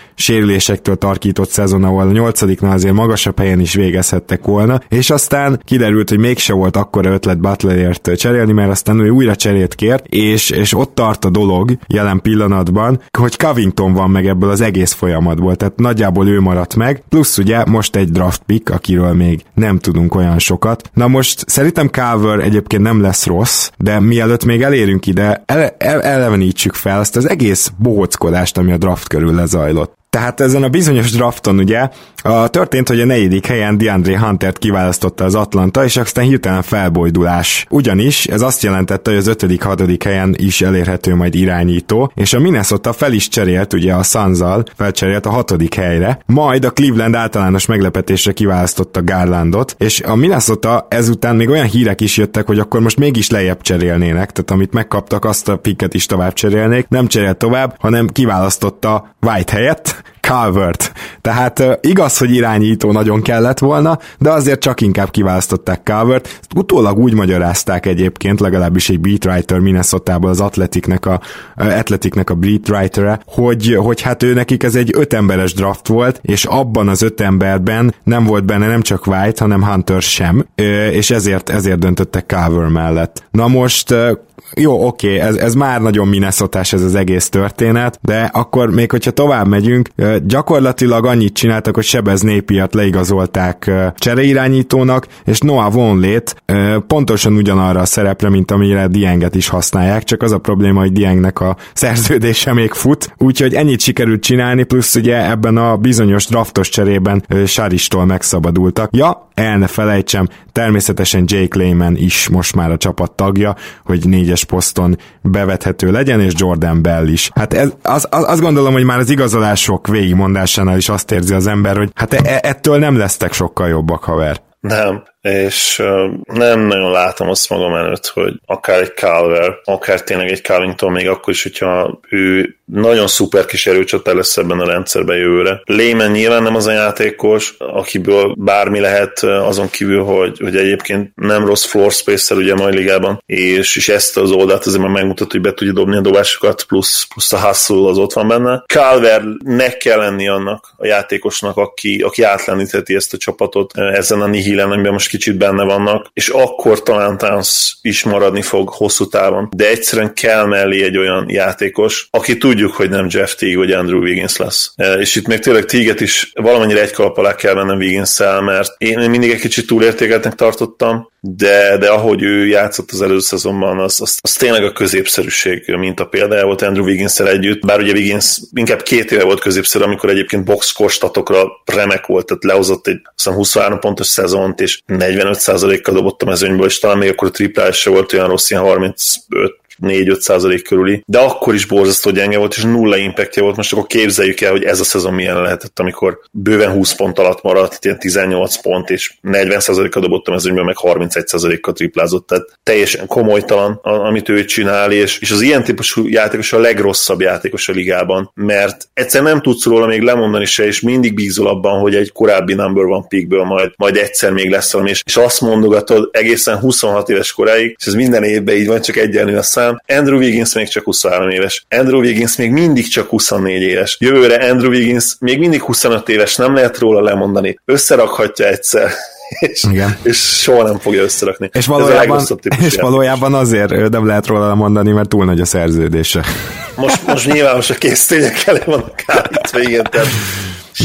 sérülésektől tarkított szezon, ahol a nyolcadiknál azért magasabb helyen is végezhettek volna, és aztán kiderült, hogy mégse volt akkora ötlet Butlerért cserélni, mert aztán ő újra cserét kért, és, és ott tart a dolog jelen pillanatban, hogy Covington van meg ebből az egész folyamatból, tehát nagyjából ő maradt meg, plusz ugye most egy draft pick, akiről még nem tudunk olyan sokat. Na most szerintem Calver egyébként nem lesz rossz, de mielőtt még elérünk ide, ele, ele, elevenítsük fel azt az egész bohockodást, ami a draft körül lezajlott. Tehát ezen a bizonyos drafton ugye a, történt, hogy a negyedik helyen DeAndre Huntert kiválasztotta az Atlanta, és aztán hirtelen felbojdulás. Ugyanis ez azt jelentette, hogy az ötödik, hatodik helyen is elérhető majd irányító, és a Minnesota fel is cserélt ugye a Sanzal, felcserélt a hatodik helyre, majd a Cleveland általános meglepetésre kiválasztotta Garlandot, és a Minnesota ezután még olyan hírek is jöttek, hogy akkor most mégis lejjebb cserélnének, tehát amit megkaptak, azt a picket is tovább cserélnék, nem cserélt tovább, hanem kiválasztotta White helyett, Calvert. Tehát igaz, hogy irányító nagyon kellett volna, de azért csak inkább kiválasztották Calvert. Utólag úgy magyarázták egyébként, legalábbis egy beatwriter Minnesota-ból az Atletiknek a, Atletiknek a beatwritere, hogy, hogy hát ő nekik ez egy ötemberes draft volt, és abban az öt emberben nem volt benne nem csak White, hanem Hunter sem, és ezért, ezért döntöttek Calvert mellett. Na most jó, oké, okay, ez, ez már nagyon minnesota ez az egész történet, de akkor még hogyha tovább megyünk, gyakorlatilag annyit csináltak, hogy Sebez Népiat leigazolták csereirányítónak, és Noah Vonlét pontosan ugyanarra a szerepre, mint amire Dienget is használják, csak az a probléma, hogy Diengnek a szerződése még fut, úgyhogy ennyit sikerült csinálni, plusz ugye ebben a bizonyos draftos cserében Saristól megszabadultak. Ja, el ne felejtsem, természetesen Jake Lehman is most már a csapat tagja, hogy négyes poszton bevethető legyen, és Jordan Bell is. Hát ez, az, az, azt gondolom, hogy már az igazolások végigmondásánál is azt érzi az ember, hogy hát e, ettől nem lesztek sokkal jobbak, haver. Nem, és nem nagyon látom azt magam előtt, hogy akár egy Calver, akár tényleg egy Carlington, még akkor is, hogyha ő nagyon szuper kis erőcsatár lesz ebben a rendszerben jövőre. Lehman nyilván nem az a játékos, akiből bármi lehet azon kívül, hogy, hogy egyébként nem rossz floor space-szel ugye a mai ligában, és, és ezt az oldalt azért már megmutat, hogy be tudja dobni a dobásokat, plusz, plusz a hustle az ott van benne. Calvernek kell lenni annak a játékosnak, aki, aki átlenítheti ezt a csapatot ezen a nihilen, amiben most kicsit benne vannak, és akkor talán Towns is maradni fog hosszú távon. De egyszerűen kell mellé egy olyan játékos, aki tudjuk, hogy nem Jeff Teague vagy Andrew Wiggins lesz. E, és itt még tényleg Teague-et is valamennyire egy kalap alá kell vennem wiggins mert én mindig egy kicsit túlértékeltnek tartottam, de, de ahogy ő játszott az előző szezonban, az, az, az tényleg a középszerűség mint a példája volt Andrew wiggins együtt, bár ugye Wiggins inkább két éve volt középszerű, amikor egyébként box kostatokra remek volt, tehát lehozott egy 23 pontos szezont, és 45%-kal dobott a mezőnyből, és talán még akkor a triplás se volt olyan rossz, ilyen 35 4-5 százalék körüli, de akkor is borzasztó gyenge volt, és nulla impactja volt. Most akkor képzeljük el, hogy ez a szezon milyen lehetett, amikor bőven 20 pont alatt maradt, ilyen 18 pont, és 40 százalékkal dobott a mezőnyben, meg 31 százalékkal triplázott, tehát teljesen komolytalan, amit ő csinál, és, és az ilyen típusú játékos a legrosszabb játékos a ligában, mert egyszer nem tudsz róla még lemondani se, és mindig bízol abban, hogy egy korábbi number one pickből majd, majd egyszer még lesz valami, és, és azt mondogatod egészen 26 éves koráig, és ez minden évben így van, csak egyenlő a szám, után Andrew Wiggins még csak 23 éves. Andrew Wiggins még mindig csak 24 éves. Jövőre Andrew Wiggins még mindig 25 éves, nem lehet róla lemondani. Összerakhatja egyszer és, Igen. és soha nem fogja összerakni. És valójában, és valójában azért nem lehet róla mondani, mert túl nagy a szerződése. Most, most nyilván most a késztények elé vannak állítva, igen, tehát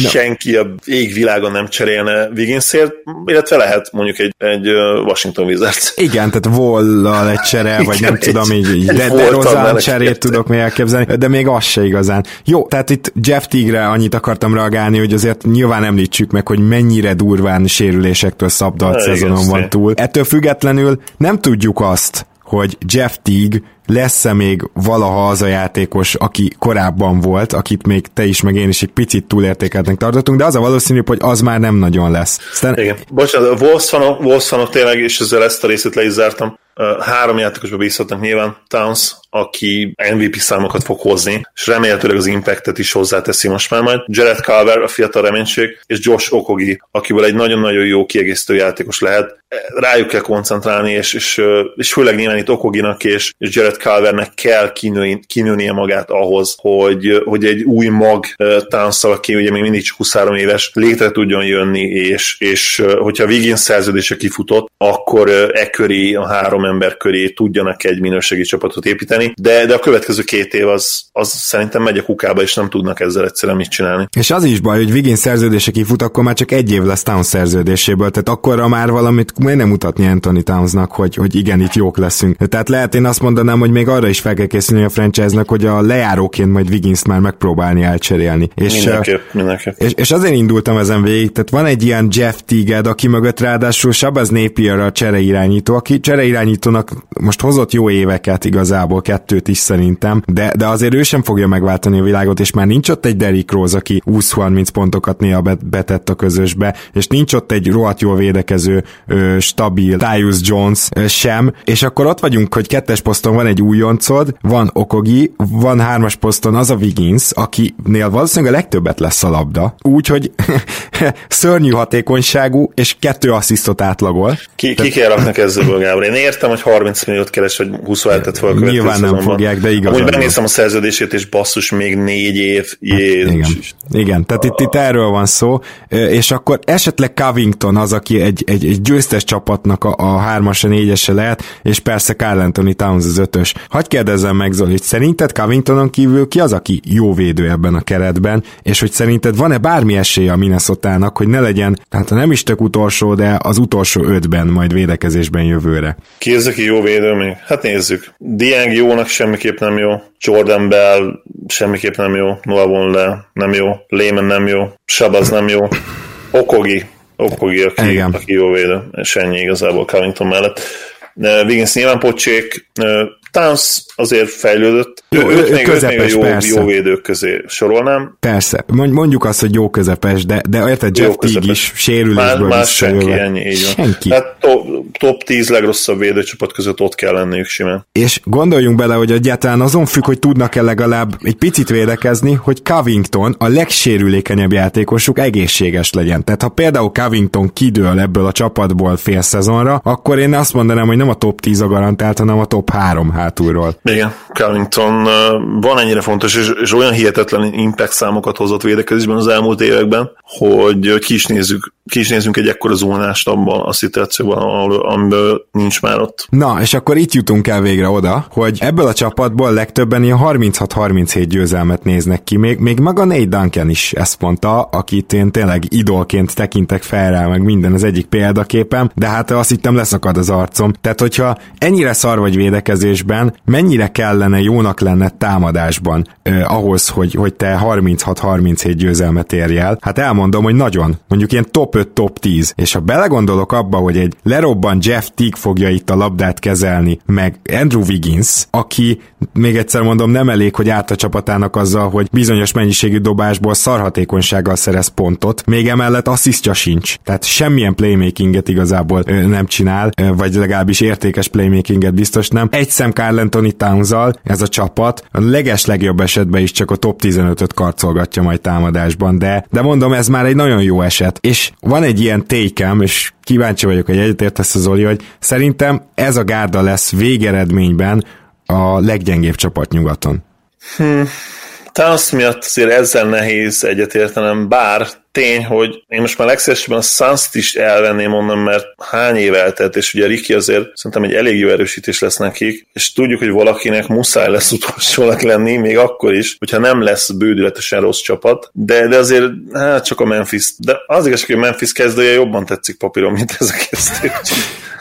no. senki a égvilágon nem cserélne Wigginsért, illetve lehet mondjuk egy, egy Washington Wizards. Igen, tehát Wall-lal egy csere, vagy nem egy, tudom, így, így de, de Rozán cserét tudok még elképzelni, de még az se igazán. Jó, tehát itt Jeff Tigre annyit akartam reagálni, hogy azért nyilván említsük meg, hogy mennyire durván sérülésektől szabdalt szezonon van túl. Ettől függetlenül nem tudjuk azt, hogy Jeff Teague lesz-e még valaha az a játékos, aki korábban volt, akit még te is, meg én is egy picit túlértékeltnek tartottunk, de az a valószínű, hogy az már nem nagyon lesz. Aztán... Igen. Bocsánat, Wolves fanok, tényleg, és ezzel ezt a részét le is zártam. Három játékosba bízhatnak nyilván, Towns, aki MVP számokat fog hozni, és remélhetőleg az impactet is hozzáteszi most már majd. Jared Calver, a fiatal reménység, és Josh Okogi, akiből egy nagyon-nagyon jó kiegészítő játékos lehet. Rájuk kell koncentrálni, és, és, és főleg nyilván itt Okoginak és, és Jared Calvernek kell kinőni, kinőnie magát ahhoz, hogy, hogy egy új mag towns aki ugye még mindig csak 23 éves, létre tudjon jönni, és, és hogyha Wiggins szerződése kifutott, akkor e köré, a három ember köré tudjanak egy minőségi csapatot építeni, de, de a következő két év az, az szerintem megy a kukába, és nem tudnak ezzel egyszerűen mit csinálni. És az is baj, hogy Wiggins szerződése kifut, akkor már csak egy év lesz Towns szerződéséből, tehát akkorra már valamit nem mutatni Anthony Townsnak, hogy, hogy igen, itt jók leszünk. Tehát lehet én azt mondanám, hogy még arra is fel kell készülni a franchise-nak, hogy a lejáróként majd Wiggins már megpróbálni elcserélni. És, mindenképp, mindenképp. És, és azért indultam ezen végig, tehát van egy ilyen Jeff Tiged, aki mögött ráadásul Sabaz Napier a csereirányító, aki csereirányítónak most hozott jó éveket igazából, kettőt is szerintem, de, de azért ő sem fogja megváltani a világot, és már nincs ott egy Derrick Rose, aki 20-30 pontokat néha betett a közösbe, és nincs ott egy rohadt jól védekező, stabil Tyus Jones sem, és akkor ott vagyunk, hogy kettes poszton van egy újoncod, van Okogi, van hármas poszton az a Wiggins, akinél valószínűleg a legtöbbet lesz a labda, úgyhogy szörnyű hatékonyságú, és kettő asszisztot átlagol. Ki, ki kell rakni kezdőből, Gábor? Én értem, hogy 30 milliót keres, vagy 27-et fel Nyilván nem fogják, de igaz. Amúgy megnéztem a szerződését, és basszus, még négy év. Jézus. Igen. Igen, tehát itt, itt erről van szó, és akkor esetleg Covington az, aki egy, egy, egy győztes csapatnak a, a hármas, a négyese lehet, és persze Carl Anthony Towns az ötös. Hagy kérdezzem meg, Zoli, hogy szerinted Covingtonon kívül ki az, aki jó védő ebben a keretben, és hogy szerinted van-e bármi esélye a minnesota hogy ne legyen, hát nem is tök utolsó, de az utolsó ötben majd védekezésben jövőre. Ki az, aki jó védő még? Hát nézzük. Dieng jónak semmiképp nem jó, Jordan Bell semmiképp nem jó, Noah Vonle nem jó, Lehman nem jó, Sabaz nem jó, Okogi, Okogi, aki, aki jó védő, és ennyi igazából Covington mellett. Wiggins nyilván pocsék, Towns azért fejlődött. Jó, őt még, közepes, őt még a jó, jó védők közé sorolnám. Persze, mondjuk azt, hogy jó közepes, de, de érted, Jeff Teague is sérülésből Más, más senki, ennyi, így van. Senki. Hát top, top 10 legrosszabb védőcsapat között ott kell lenniük simán. És gondoljunk bele, hogy egyáltalán azon függ, hogy tudnak-e legalább egy picit védekezni, hogy Covington, a legsérülékenyebb játékosuk egészséges legyen. Tehát ha például Covington kidől ebből a csapatból fél szezonra, akkor én azt mondanám, hogy nem a top 10 a garantált, hanem a top 3 hátulról. Igen, Covington van ennyire fontos, és, és olyan hihetetlen impact számokat hozott védekezésben az elmúlt években, hogy ki is nézzük, ki is nézzünk egy ekkora zónást abban a szituációban, amiből nincs már ott. Na, és akkor itt jutunk el végre oda, hogy ebből a csapatból legtöbben ilyen 36-37 győzelmet néznek ki, még, még maga Nate Duncan is ezt mondta, akit én tényleg idolként tekintek fel rá, meg minden az egyik példaképem, de hát azt hittem leszakad az arcom. Tehát, hogyha ennyire szar vagy védekezésben, mennyire kellene jónak lenne támadásban eh, ahhoz, hogy, hogy te 36-37 győzelmet érj el? Hát elmondom, hogy nagyon. Mondjuk ilyen top 5, top 10. És ha belegondolok abba, hogy egy lerobban Jeff Teague fogja itt a labdát kezelni, meg Andrew Wiggins, aki még egyszer mondom, nem elég, hogy át a csapatának azzal, hogy bizonyos mennyiségű dobásból szarhatékonysággal szerez pontot, még emellett asszisztja sincs. Tehát semmilyen playmakinget igazából ö, nem csinál, ö, vagy legalábbis értékes playmakinget biztos nem. Egy szem Carl Anthony towns ez a csapat a leges legjobb esetben is csak a top 15-öt karcolgatja majd támadásban, de, de mondom, ez már egy nagyon jó eset. És van egy ilyen tékem, és kíváncsi vagyok, hogy egyetértesz az Zoli, hogy szerintem ez a gárda lesz végeredményben a leggyengébb csapat nyugaton. Hmm. Towns miatt azért ezzel nehéz egyetértenem, bár tény, hogy én most már legszívesebben a suns is elvenném onnan, mert hány év eltelt, és ugye Riki azért szerintem egy elég jó erősítés lesz nekik, és tudjuk, hogy valakinek muszáj lesz utolsónak lenni, még akkor is, hogyha nem lesz bődületesen rossz csapat, de, de azért hát csak a Memphis, de az igazság, hogy a Memphis kezdője jobban tetszik papíron, mint ez a kezdő.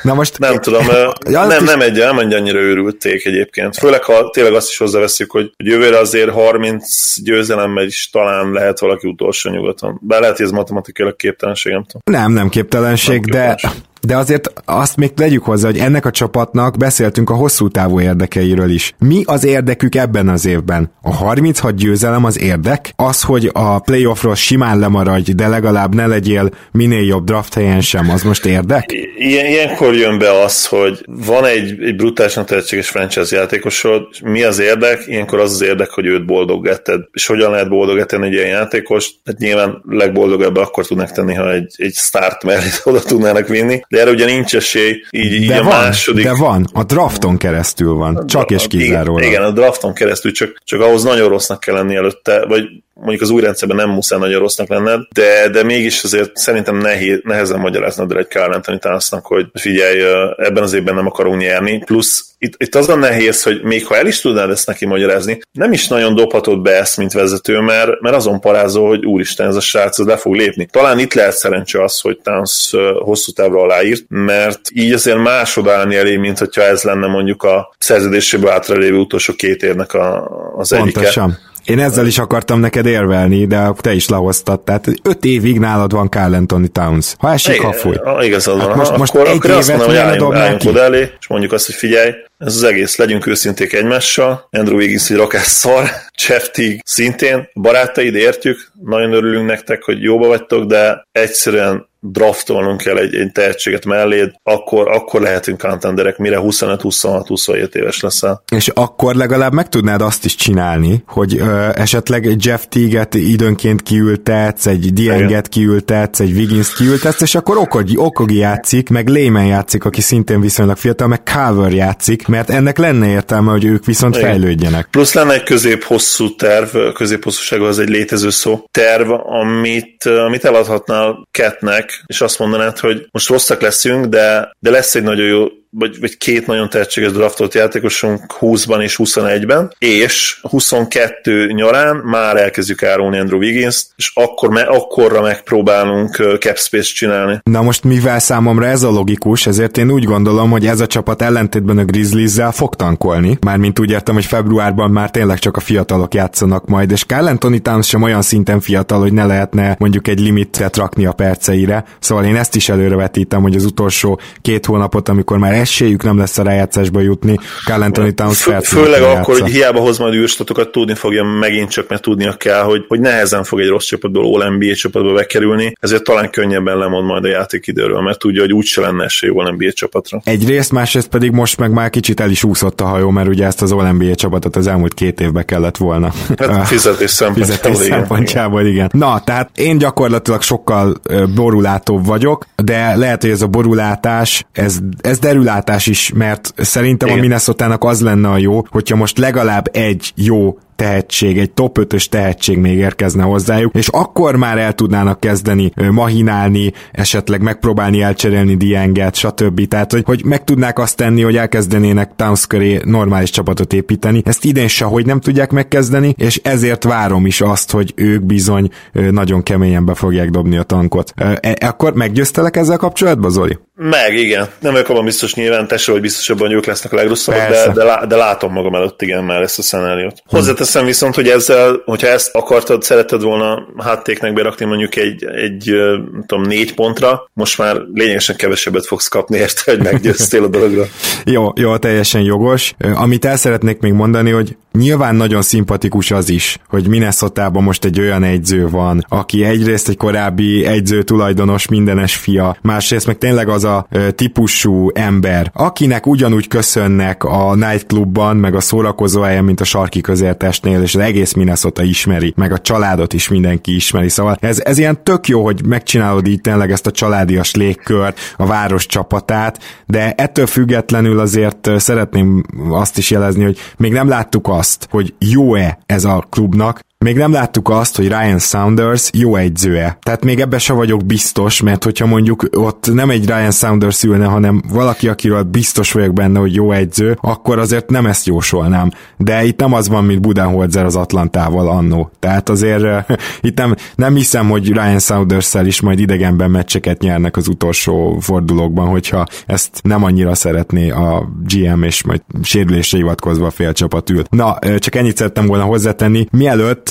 Na most... Nem tudom, ja, nem, is... nem, egy, nem egy annyira őrülték egyébként. Főleg, ha tényleg azt is hozzáveszik, hogy jövőre azért 30 győzelemmel is talán lehet valaki utolsó nyugaton. Bár lehet, hogy ez matematikailag képtelenség, nem tudom. Nem, nem képtelenség, nem de képtelenség. De azért azt még tegyük hozzá, hogy ennek a csapatnak beszéltünk a hosszú távú érdekeiről is. Mi az érdekük ebben az évben? A 36 győzelem az érdek? Az, hogy a playoffról simán lemaradj, de legalább ne legyél minél jobb draft helyen sem, az most érdek? Ilyen, ilyenkor jön be az, hogy van egy, egy brutálisan tehetséges franchise játékosod, mi az érdek? Ilyenkor az az érdek, hogy őt boldoggetted. És hogyan lehet boldoggetni egy ilyen játékos? Hát nyilván legboldogabb akkor tudnak tenni, ha egy, egy start mellé oda tudnának vinni de erre ugye nincs esély, így, így de a van, második... De van, a drafton keresztül van, csak és kizárólag. Igen, igen, a drafton keresztül, csak, csak ahhoz nagyon rossznak kell lenni előtte, vagy mondjuk az új rendszerben nem muszáj nagyon rossznak lenned, de, de mégis azért szerintem nehéz, nehezen magyaráznod el egy Carl Anthony Townsnak, hogy figyelj, ebben az évben nem akarunk nyerni, plusz itt, itt az a nehéz, hogy még ha el is tudnád ezt neki magyarázni, nem is nagyon dobhatod be ezt, mint vezető, mert, mert azon parázol, hogy úristen, ez a srác le fog lépni. Talán itt lehet szerencse az, hogy Towns hosszú távra aláírt, mert így azért másodálni elé, mint hogyha ez lenne mondjuk a szerződéséből átralévő utolsó két évnek a, az Pontosan. egyike. Én ezzel is akartam neked érvelni, de te is lehoztad. Tehát öt évig nálad van Carl Anthony Towns. Ha esik, ha fúj. Igazad van. Hát most, most akkor, egy akkor évet azt mondom, hogy álljunk, álljunk oda elé, és mondjuk azt, hogy figyelj, ez az egész, legyünk őszinték egymással. Andrew Wiggins egy rakás szar, Jeff Teague szintén, barátaid értjük, nagyon örülünk nektek, hogy jóba vagytok, de egyszerűen draftolnunk kell egy, egy tehetséget melléd, akkor, akkor lehetünk contenderek, mire 25-26-27 éves leszel. És akkor legalább meg tudnád azt is csinálni, hogy ö, esetleg Jeff Teague-et időnként kiültetsz, egy Dienget kiültetsz, egy Wiggins kiültetsz, és akkor Okogi, Okogi játszik, meg Lehman játszik, aki szintén viszonylag fiatal, meg Carver játszik, mert ennek lenne értelme, hogy ők viszont Igen. fejlődjenek. Plusz lenne egy közép-hosszú terv, közép-hosszúság az egy létező szó, terv, amit, amit eladhatnál Ketnek, és azt mondanád, hogy most rosszak leszünk, de, de lesz egy nagyon jó vagy, vagy két nagyon tehetséges draftolt játékosunk 20-ban és 21-ben, és 22 nyarán már elkezdjük árulni Andrew wiggins és akkor me, akkorra megpróbálunk cap space csinálni. Na most mivel számomra ez a logikus, ezért én úgy gondolom, hogy ez a csapat ellentétben a Grizzlies-zel fog tankolni. Mármint úgy értem, hogy februárban már tényleg csak a fiatalok játszanak majd, és Carl Anthony Towns sem olyan szinten fiatal, hogy ne lehetne mondjuk egy limitet rakni a perceire. Szóval én ezt is előrevetítem, hogy az utolsó két hónapot, amikor már esélyük nem lesz a rájátszásba jutni. Carl Anthony Towns Fő, Főleg akkor, hogy hiába hoz majd űrstatokat, tudni fogja megint csak, mert tudnia kell, hogy, hogy nehezen fog egy rossz csapatból, All NBA csapatba bekerülni, ezért talán könnyebben lemond majd a játékidőről, mert tudja, hogy úgyse lenne esély All NBA csapatra. Egyrészt, másrészt pedig most meg már kicsit el is úszott a hajó, mert ugye ezt az All NBA csapatot az elmúlt két évben kellett volna. Hát fizetés szempontjából, fizetés igen. szempontjából igen. Na, tehát én gyakorlatilag sokkal borulátóbb vagyok, de lehet, hogy ez a borulátás, ez, ez derül kilátás is, mert szerintem Igen. a minnesota az lenne a jó, hogyha most legalább egy jó tehetség, egy top 5-ös tehetség még érkezne hozzájuk, és akkor már el tudnának kezdeni mahinálni, esetleg megpróbálni elcserélni Dienget, stb. Tehát, hogy, hogy meg tudnák azt tenni, hogy elkezdenének Towns köré normális csapatot építeni. Ezt idén sehogy nem tudják megkezdeni, és ezért várom is azt, hogy ők bizony nagyon keményen be fogják dobni a tankot. E, akkor meggyőztelek ezzel kapcsolatban, Zoli? Meg, igen. Nem vagyok abban biztos nyilván, te vagy biztos abban, hogy ők lesznek a legrosszabbak, de, de, de, látom magam előtt igen már ezt a szenáriót. Hozzáteszem Hozzáteszem viszont, hogy ezzel, hogyha ezt akartad, szeretted volna háttéknek berakni mondjuk egy, egy nem tudom, négy pontra, most már lényegesen kevesebbet fogsz kapni érte, hogy meggyőztél a dologra. jó, jó, teljesen jogos. Amit el szeretnék még mondani, hogy nyilván nagyon szimpatikus az is, hogy minnesota most egy olyan egyző van, aki egyrészt egy korábbi egyző tulajdonos, mindenes fia, másrészt meg tényleg az a típusú ember, akinek ugyanúgy köszönnek a nightclubban, meg a szórakozó helyen, mint a sarki közértes Westnél, és az egész Minnesota ismeri, meg a családot is mindenki ismeri, szóval ez, ez ilyen tök jó, hogy megcsinálod így tényleg ezt a családias légkört, a város csapatát, de ettől függetlenül azért szeretném azt is jelezni, hogy még nem láttuk azt, hogy jó-e ez a klubnak, még nem láttuk azt, hogy Ryan Saunders jó egyzője. Tehát még ebbe se vagyok biztos, mert hogyha mondjuk ott nem egy Ryan Saunders ülne, hanem valaki, akiről biztos vagyok benne, hogy jó egyző, akkor azért nem ezt jósolnám. De itt nem az van, mint Budenholzer az Atlantával annó. Tehát azért itt nem, nem hiszem, hogy Ryan saunders is majd idegenben meccseket nyernek az utolsó fordulókban, hogyha ezt nem annyira szeretné a GM, és majd sérülésre hivatkozva a félcsapat ül. Na, csak ennyit szerettem volna hozzátenni. Mielőtt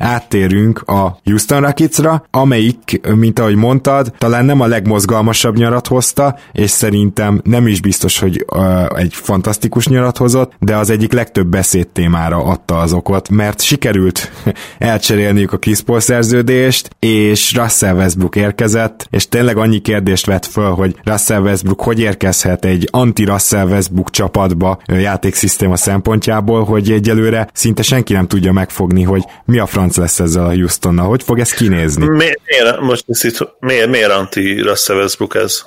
áttérünk a Houston Rocketsra, amelyik, mint ahogy mondtad, talán nem a legmozgalmasabb nyarat hozta, és szerintem nem is biztos, hogy uh, egy fantasztikus nyarat hozott, de az egyik legtöbb beszéd témára adta az okot, mert sikerült elcserélniük a Chris Paul szerződést, és Russell Westbrook érkezett, és tényleg annyi kérdést vett föl, hogy Russell Westbrook hogy érkezhet egy anti-Russell Westbrook csapatba játékszisztéma szempontjából, hogy egyelőre szinte senki nem tudja megfogni, hogy mi a franc lesz ezzel a Houstonnal, hogy fog ez kinézni. Mi, miért, most itt, miért, miért anti-Russell Westbrook ez?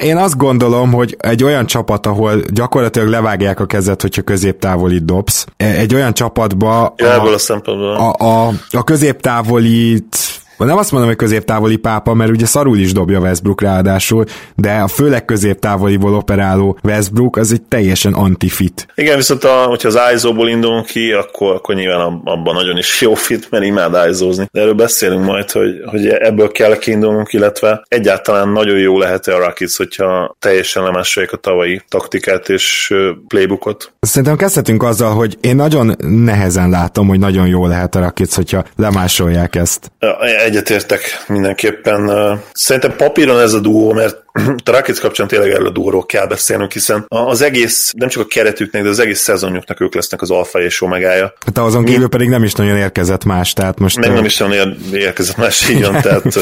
Én azt gondolom, hogy egy olyan csapat, ahol gyakorlatilag levágják a kezet, hogyha középtávolit dobsz, egy olyan csapatba ja, a, a, a, a középtávolit nem azt mondom, hogy középtávoli pápa, mert ugye szarul is dobja Westbrook ráadásul, de a főleg középtávoliból operáló Westbrook az egy teljesen antifit. Igen, viszont a, hogyha az ISO-ból indulunk ki, akkor, akkor nyilván abban nagyon is jó fit, mert imád iso De erről beszélünk majd, hogy, hogy ebből kell kiindulnunk, illetve egyáltalán nagyon jó lehet-e a Rockets, hogyha teljesen lemásolják a tavalyi taktikát és playbookot. Szerintem kezdhetünk azzal, hogy én nagyon nehezen látom, hogy nagyon jó lehet a Rockets, hogyha lemásolják ezt egyetértek mindenképpen. Szerintem papíron ez a duó, mert a Rockets kapcsán tényleg erről a duóról kell beszélnünk, hiszen az egész, nem csak a keretüknek, de az egész szezonjuknak ők lesznek az alfa és omegája. Hát azon kívül pedig nem is nagyon érkezett más, tehát most... Meg nem is nagyon érkezett más, így van, tehát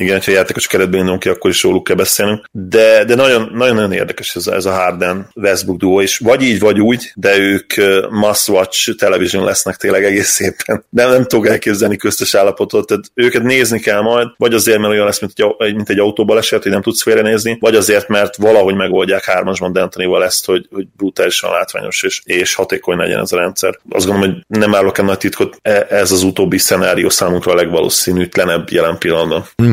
igen, ha játékos keretben indulunk ki, akkor is róluk kell beszélnünk. De, de nagyon, nagyon, nagyon érdekes ez, ez a Harden Westbrook duo, és vagy így, vagy úgy, de ők must watch television lesznek tényleg egész szépen. De nem tudok elképzelni köztes állapotot, tehát őket nézni kell majd, vagy azért, mert olyan lesz, mint egy, mint egy autóbaleset, hogy nem tudsz félrenézni, vagy azért, mert valahogy megoldják hármasban D'Antonival ezt, hogy, hogy brutálisan látványos és, és hatékony legyen ez a rendszer. Azt gondolom, hogy nem állok el nagy titkot, e, ez az utóbbi szenárió számunkra a legvalószínűtlenebb jelen pillanatban. Mm.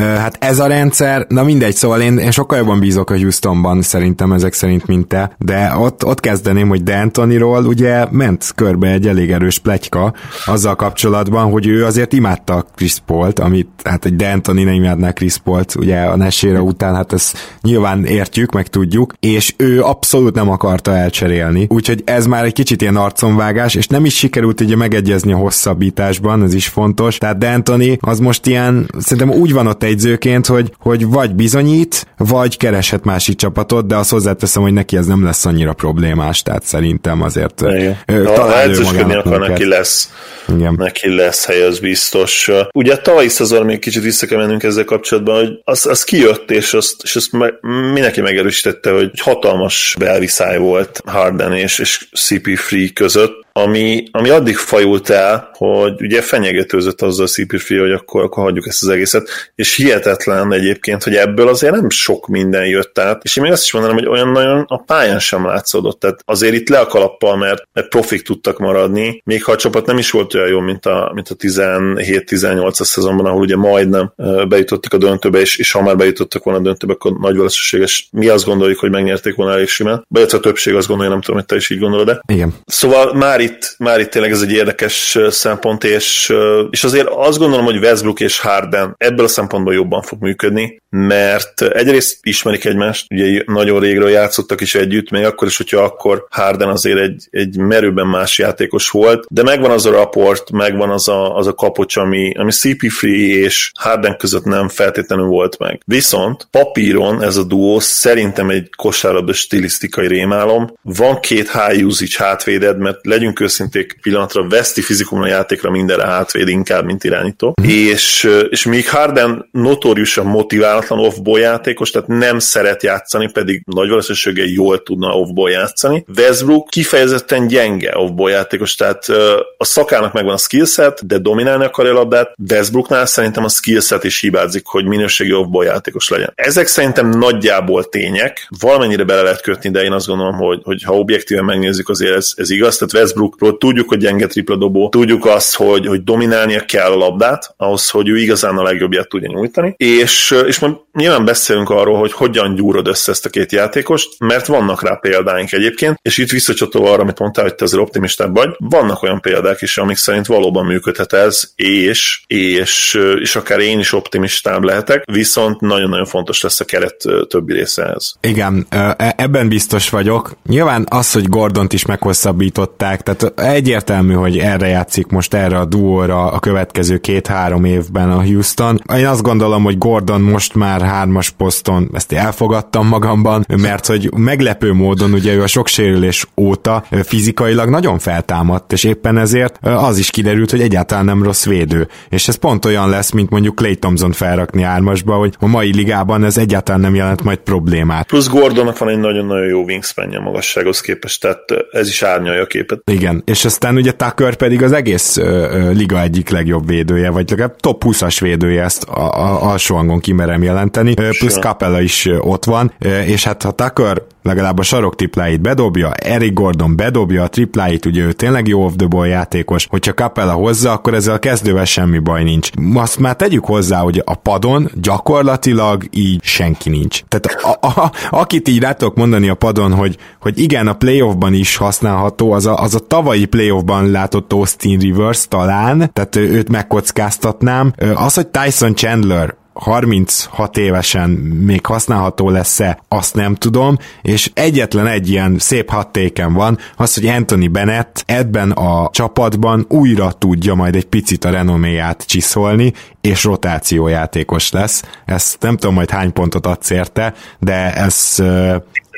Hát ez a rendszer, na mindegy, szóval én, én sokkal jobban bízok a Houstonban szerintem ezek szerint, mint te, de ott, ott kezdeném, hogy D'Antoniról ugye ment körbe egy elég erős pletyka azzal kapcsolatban, hogy ő azért imádta Chris Paul-t, amit hát egy D'Antoni nem imádná Chris Paul-t, ugye a Nesére után, hát ezt nyilván értjük, meg tudjuk, és ő abszolút nem akarta elcserélni, úgyhogy ez már egy kicsit ilyen arconvágás, és nem is sikerült ugye megegyezni a hosszabbításban, ez is fontos, tehát D'Antoni az most ilyen, szerintem úgy van ott egyzőként, hogy, hogy vagy bizonyít, vagy kereshet másik csapatot, de azt hozzáteszem, hogy neki ez nem lesz annyira problémás, tehát szerintem azért Igen. ő, ha edzősködni akar, neki lesz, Igen. neki lesz hely, az biztos. Ugye tavalyi szezon még kicsit vissza kell mennünk ezzel kapcsolatban, hogy az, az kijött, és azt, és azt me, mindenki megerősítette, hogy hatalmas belviszály volt Harden és, és CP3 között, ami, ami addig fajult el, hogy ugye fenyegetőzött azzal a CP3, hogy akkor, akkor hagyjuk ezt az egészet, és hihetetlen egyébként, hogy ebből azért nem sok minden jött át, és én még azt is mondanám, hogy olyan nagyon a pályán sem látszódott, tehát azért itt le a kalappal, mert, mert profik tudtak maradni, még ha a csapat nem is volt olyan jó, mint a, mint a 17-18-as szezonban, ahol ugye majdnem bejutottak a döntőbe, és, és ha már bejutottak volna a döntőbe, akkor nagy valószínűséges, mi azt gondoljuk, hogy megnyerték volna elég simán, vagy a többség azt gondolja, nem tudom, hogy te is így gondolod, de. Igen. Szóval már itt, már itt tényleg ez egy érdekes szempont, és, és azért azt gondolom, hogy Westbrook és Harden ebből a szempontból jobban fog működni, mert egyrészt ismerik egymást, ugye nagyon régről játszottak is együtt, még akkor is, hogyha akkor Harden azért egy, egy merőben más játékos volt, de megvan az a raport, megvan az a, az a kapocs, ami, ami CP3 és Harden között nem feltétlenül volt meg. Viszont papíron ez a duó szerintem egy kosárlabda stilisztikai rémálom. Van két high usage hátvéded, mert legyünk őszinték pillanatra, veszti fizikumra játékra mindenre hátvéd inkább, mint irányító. Mm. És, és míg Harden notóriusan motiválatlan off-ball játékos, tehát nem szeret játszani, pedig nagy valószínűséggel jól tudna off-ball játszani. Westbrook kifejezetten gyenge off-ball játékos, tehát a szakának megvan a skillset, de dominálni akarja a labdát. Westbrooknál szerintem a skillset is hibázik, hogy minőségi off-ball játékos legyen. Ezek szerintem nagyjából tények, valamennyire bele lehet kötni, de én azt gondolom, hogy, hogy ha objektíven megnézzük, azért ez, ez igaz. Tehát Westbrook Westbrookról tudjuk, hogy gyenge tripla dobó, tudjuk azt, hogy, hogy dominálnia kell a labdát, ahhoz, hogy ő igazán a legjobbját tudja nyújtani, és, és majd nyilván beszélünk arról, hogy hogyan gyúrod össze ezt a két játékost, mert vannak rá példáink egyébként, és itt visszacsatolva arra, amit mondtál, hogy te azért optimistább vagy, vannak olyan példák is, amik szerint valóban működhet ez, és, és, és akár én is optimistább lehetek, viszont nagyon-nagyon fontos lesz a keret többi részehez. Igen, e, ebben biztos vagyok. Nyilván az, hogy Gordont is meghosszabbították, tehát egyértelmű, hogy erre játszik most erre a duóra a következő két-három évben a Houston. Én azt gondolom, hogy Gordon most már hármas poszton, ezt elfogadtam magamban, mert hogy meglepő módon ugye ő a sok sérülés óta fizikailag nagyon feltámadt, és éppen ezért az is kiderült, hogy egyáltalán nem rossz védő. És ez pont olyan lesz, mint mondjuk Clay Thompson felrakni ármasba, hogy a mai ligában ez egyáltalán nem jelent majd problémát. Plusz Gordonnak van egy nagyon-nagyon jó wingspan magassághoz képest, tehát ez is árnyalja a képet. Igen, és aztán ugye Tucker pedig az egész ö, ö, liga egyik legjobb védője, vagy legalább top 20-as védője, ezt a, a, alsó hangon kimerem jelenteni, plusz Capella is ott van, és hát ha Tucker legalább a saroktipláit bedobja, Eric Gordon bedobja a tripláit, ugye ő tényleg jó off the ball játékos, hogyha Capella hozza, akkor ezzel a kezdővel semmi baj nincs. Azt már tegyük hozzá, hogy a padon gyakorlatilag így senki nincs. Tehát a, a, akit így rátok mondani a padon, hogy, hogy igen, a playoffban is használható, az a, az a tavalyi playoffban látott Austin Rivers talán, tehát őt megkockáztatnám. Az, hogy Tyson Chandler 36 évesen még használható lesz-e, azt nem tudom, és egyetlen egy ilyen szép hattéken van, az, hogy Anthony Bennett ebben a csapatban újra tudja majd egy picit a renoméját csiszolni, és rotációjátékos lesz. Ezt nem tudom majd hány pontot adsz érte, de ez,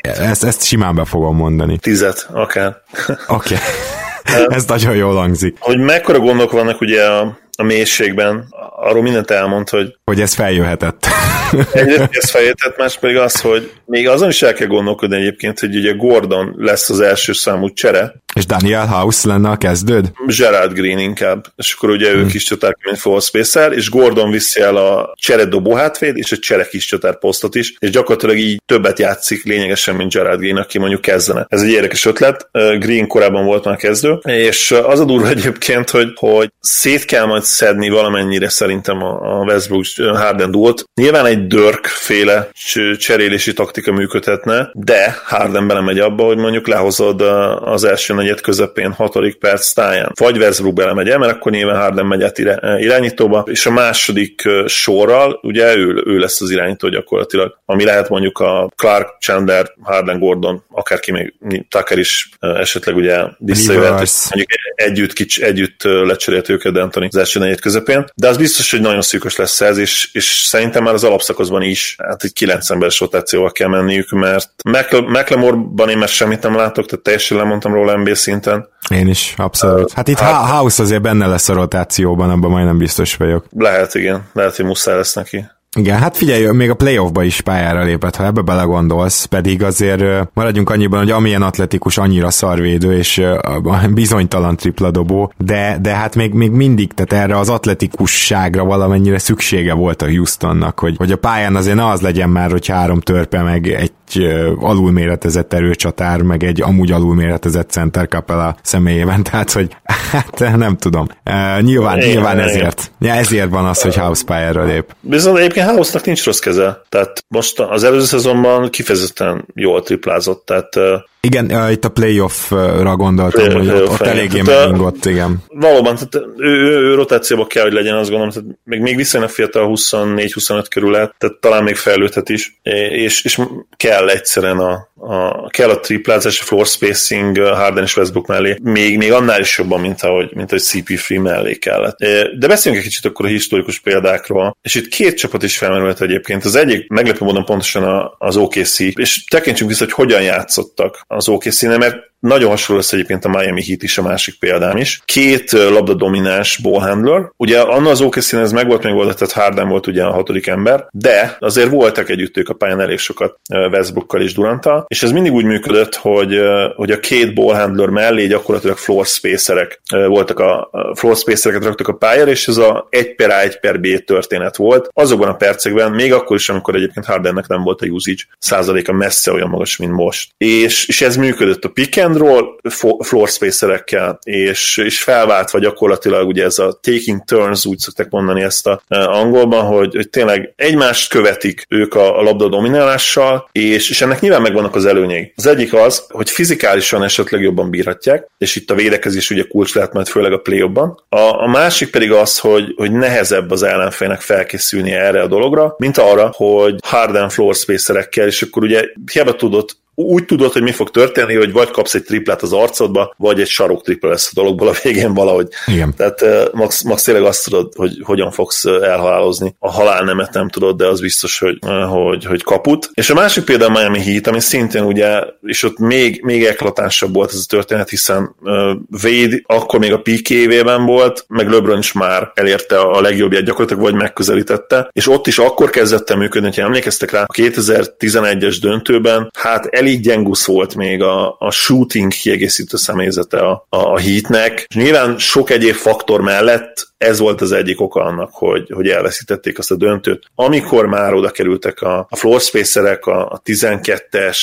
ezt, ezt simán be fogom mondani. Tizet, akár. Oké. Okay. ez nagyon jól hangzik. Hogy mekkora gondok vannak ugye a a mélységben, arról mindent elmond, hogy... Hogy ez feljöhetett. Egyrészt ez feljöhetett, más pedig az, hogy még azon is el kell gondolkodni egyébként, hogy ugye Gordon lesz az első számú csere. És Daniel House lenne a kezdőd? Gerard Green inkább. És akkor ugye hmm. ő kis csatár, mint full spacer, és Gordon viszi el a csere dobó hátvéd, és a csere kis csatár posztot is, és gyakorlatilag így többet játszik lényegesen, mint Gerard Green, aki mondjuk kezdene. Ez egy érdekes ötlet. Green korábban volt már kezdő, és az a durva egyébként, hogy, hogy szét kell majd szedni valamennyire szerintem a Westbrook Harden duót. Nyilván egy Dörk féle cserélési taktika működhetne, de Harden belemegy abba, hogy mondjuk lehozod az első negyed közepén, hatodik perc táján. Vagy Westbrook belemegy el, mert akkor nyilván Harden megy át irányítóba, és a második sorral ugye ő, ő lesz az irányító gyakorlatilag, ami lehet mondjuk a Clark, Chandler, Harden, Gordon, akárki még Tucker is esetleg ugye visszajöhet, mondjuk együtt, kics, együtt lecserélt őket, de Anthony az első negyed közepén, de az biztos, hogy nagyon szűkös lesz ez, és, és szerintem már az alapszakaszban is, hát egy kilenc emberes rotációval kell menniük, mert McLemore-ban én már semmit nem látok, tehát teljesen lemondtam róla NBA szinten. Én is, abszolút. Hát itt hát, House azért benne lesz a rotációban, abban majdnem biztos vagyok. Lehet, igen. Lehet, hogy muszáj lesz neki. Igen, hát figyelj, még a playoffba is pályára lépett, ha ebbe belegondolsz, pedig azért maradjunk annyiban, hogy amilyen atletikus, annyira szarvédő, és bizonytalan tripla dobó, de, de hát még, még mindig, tehát erre az atletikusságra valamennyire szüksége volt a Houstonnak, hogy, hogy a pályán azért ne az legyen már, hogy három törpe, meg egy alulméretezett erőcsatár, meg egy amúgy alulméretezett center Capella személyében, tehát hogy hát nem tudom. Uh, nyilván, én, nyilván ezért. Ja, ezért van az, hogy House pályára lép. Bizony, egyébként House-nak nincs rossz keze. Tehát most az előző szezonban kifejezetten jól triplázott, tehát igen, uh, itt a playoff-ra gondoltam, play, hogy play ott eléggé megingott, igen. Valóban, tehát ő, ő, ő rotációban kell, hogy legyen, azt gondolom, tehát még, még viszonylag fiatal 24-25 körül lehet, tehát talán még fejlődhet is, és, és kell egyszerűen a, a, kell a triplázás, a floor spacing Harden és Westbrook mellé, még, még annál is jobban, mint ahogy, mint ahogy CP3 mellé kellett. De beszéljünk egy kicsit akkor a historikus példákról, és itt két csapat is felmerült egyébként. Az egyik meglepő módon pontosan az OKC, és tekintsünk vissza, hogy hogyan játszottak az okc mert nagyon hasonló lesz egyébként a Miami Heat is a másik példám is. Két labda domináns ballhandler. Ugye anna az okc ez meg volt még volt, tehát Harden volt ugye a hatodik ember, de azért voltak együtt ők a pályán elég sokat Westbrookkal és Duranttal, és ez mindig úgy működött, hogy, hogy a két ballhandler mellé gyakorlatilag floor spacerek voltak a floor spacereket raktak a pályára, és ez a 1 per A, 1 per B történet volt. Azokban a percekben, még akkor is, amikor egyébként Hardennek nem volt a usage százaléka messze olyan magas, mint most. És, és ez működött a pick and roll floor spacerekkel, és, és felváltva gyakorlatilag ugye ez a taking turns, úgy szokták mondani ezt a angolban, hogy, hogy tényleg egymást követik ők a, a labda dominálással, és, és ennek nyilván megvannak az előnyei. Az egyik az, hogy fizikálisan esetleg jobban bírhatják, és itt a védekezés ugye kulcs lehet majd főleg a play a, a másik pedig az, hogy, hogy nehezebb az ellenfélnek felkészülni erre a dologra, mint arra, hogy Harden floor spacerekkel, és akkor ugye hiába tudott úgy tudod, hogy mi fog történni, hogy vagy kapsz egy triplát az arcodba, vagy egy sarok tripla lesz a dologból a végén valahogy. Igen. Tehát uh, max, max tényleg azt tudod, hogy hogyan fogsz elhalálozni. A halálnemet nem tudod, de az biztos, hogy, hogy, hogy kaput. És a másik példa a Miami Heat, ami szintén ugye, és ott még, még eklatánsabb volt ez a történet, hiszen Wade akkor még a peak évében volt, meg LeBron is már elérte a legjobbját gyakorlatilag, vagy megközelítette, és ott is akkor kezdett el működni, hogy emlékeztek rá, a 2011-es döntőben, hát el elég gyengusz volt még a, a shooting kiegészítő személyzete a, a, a hitnek. Nyilván sok egyéb faktor mellett ez volt az egyik oka annak, hogy, hogy elveszítették azt a döntőt. Amikor már oda kerültek a, a floor spacerek a, a 12-es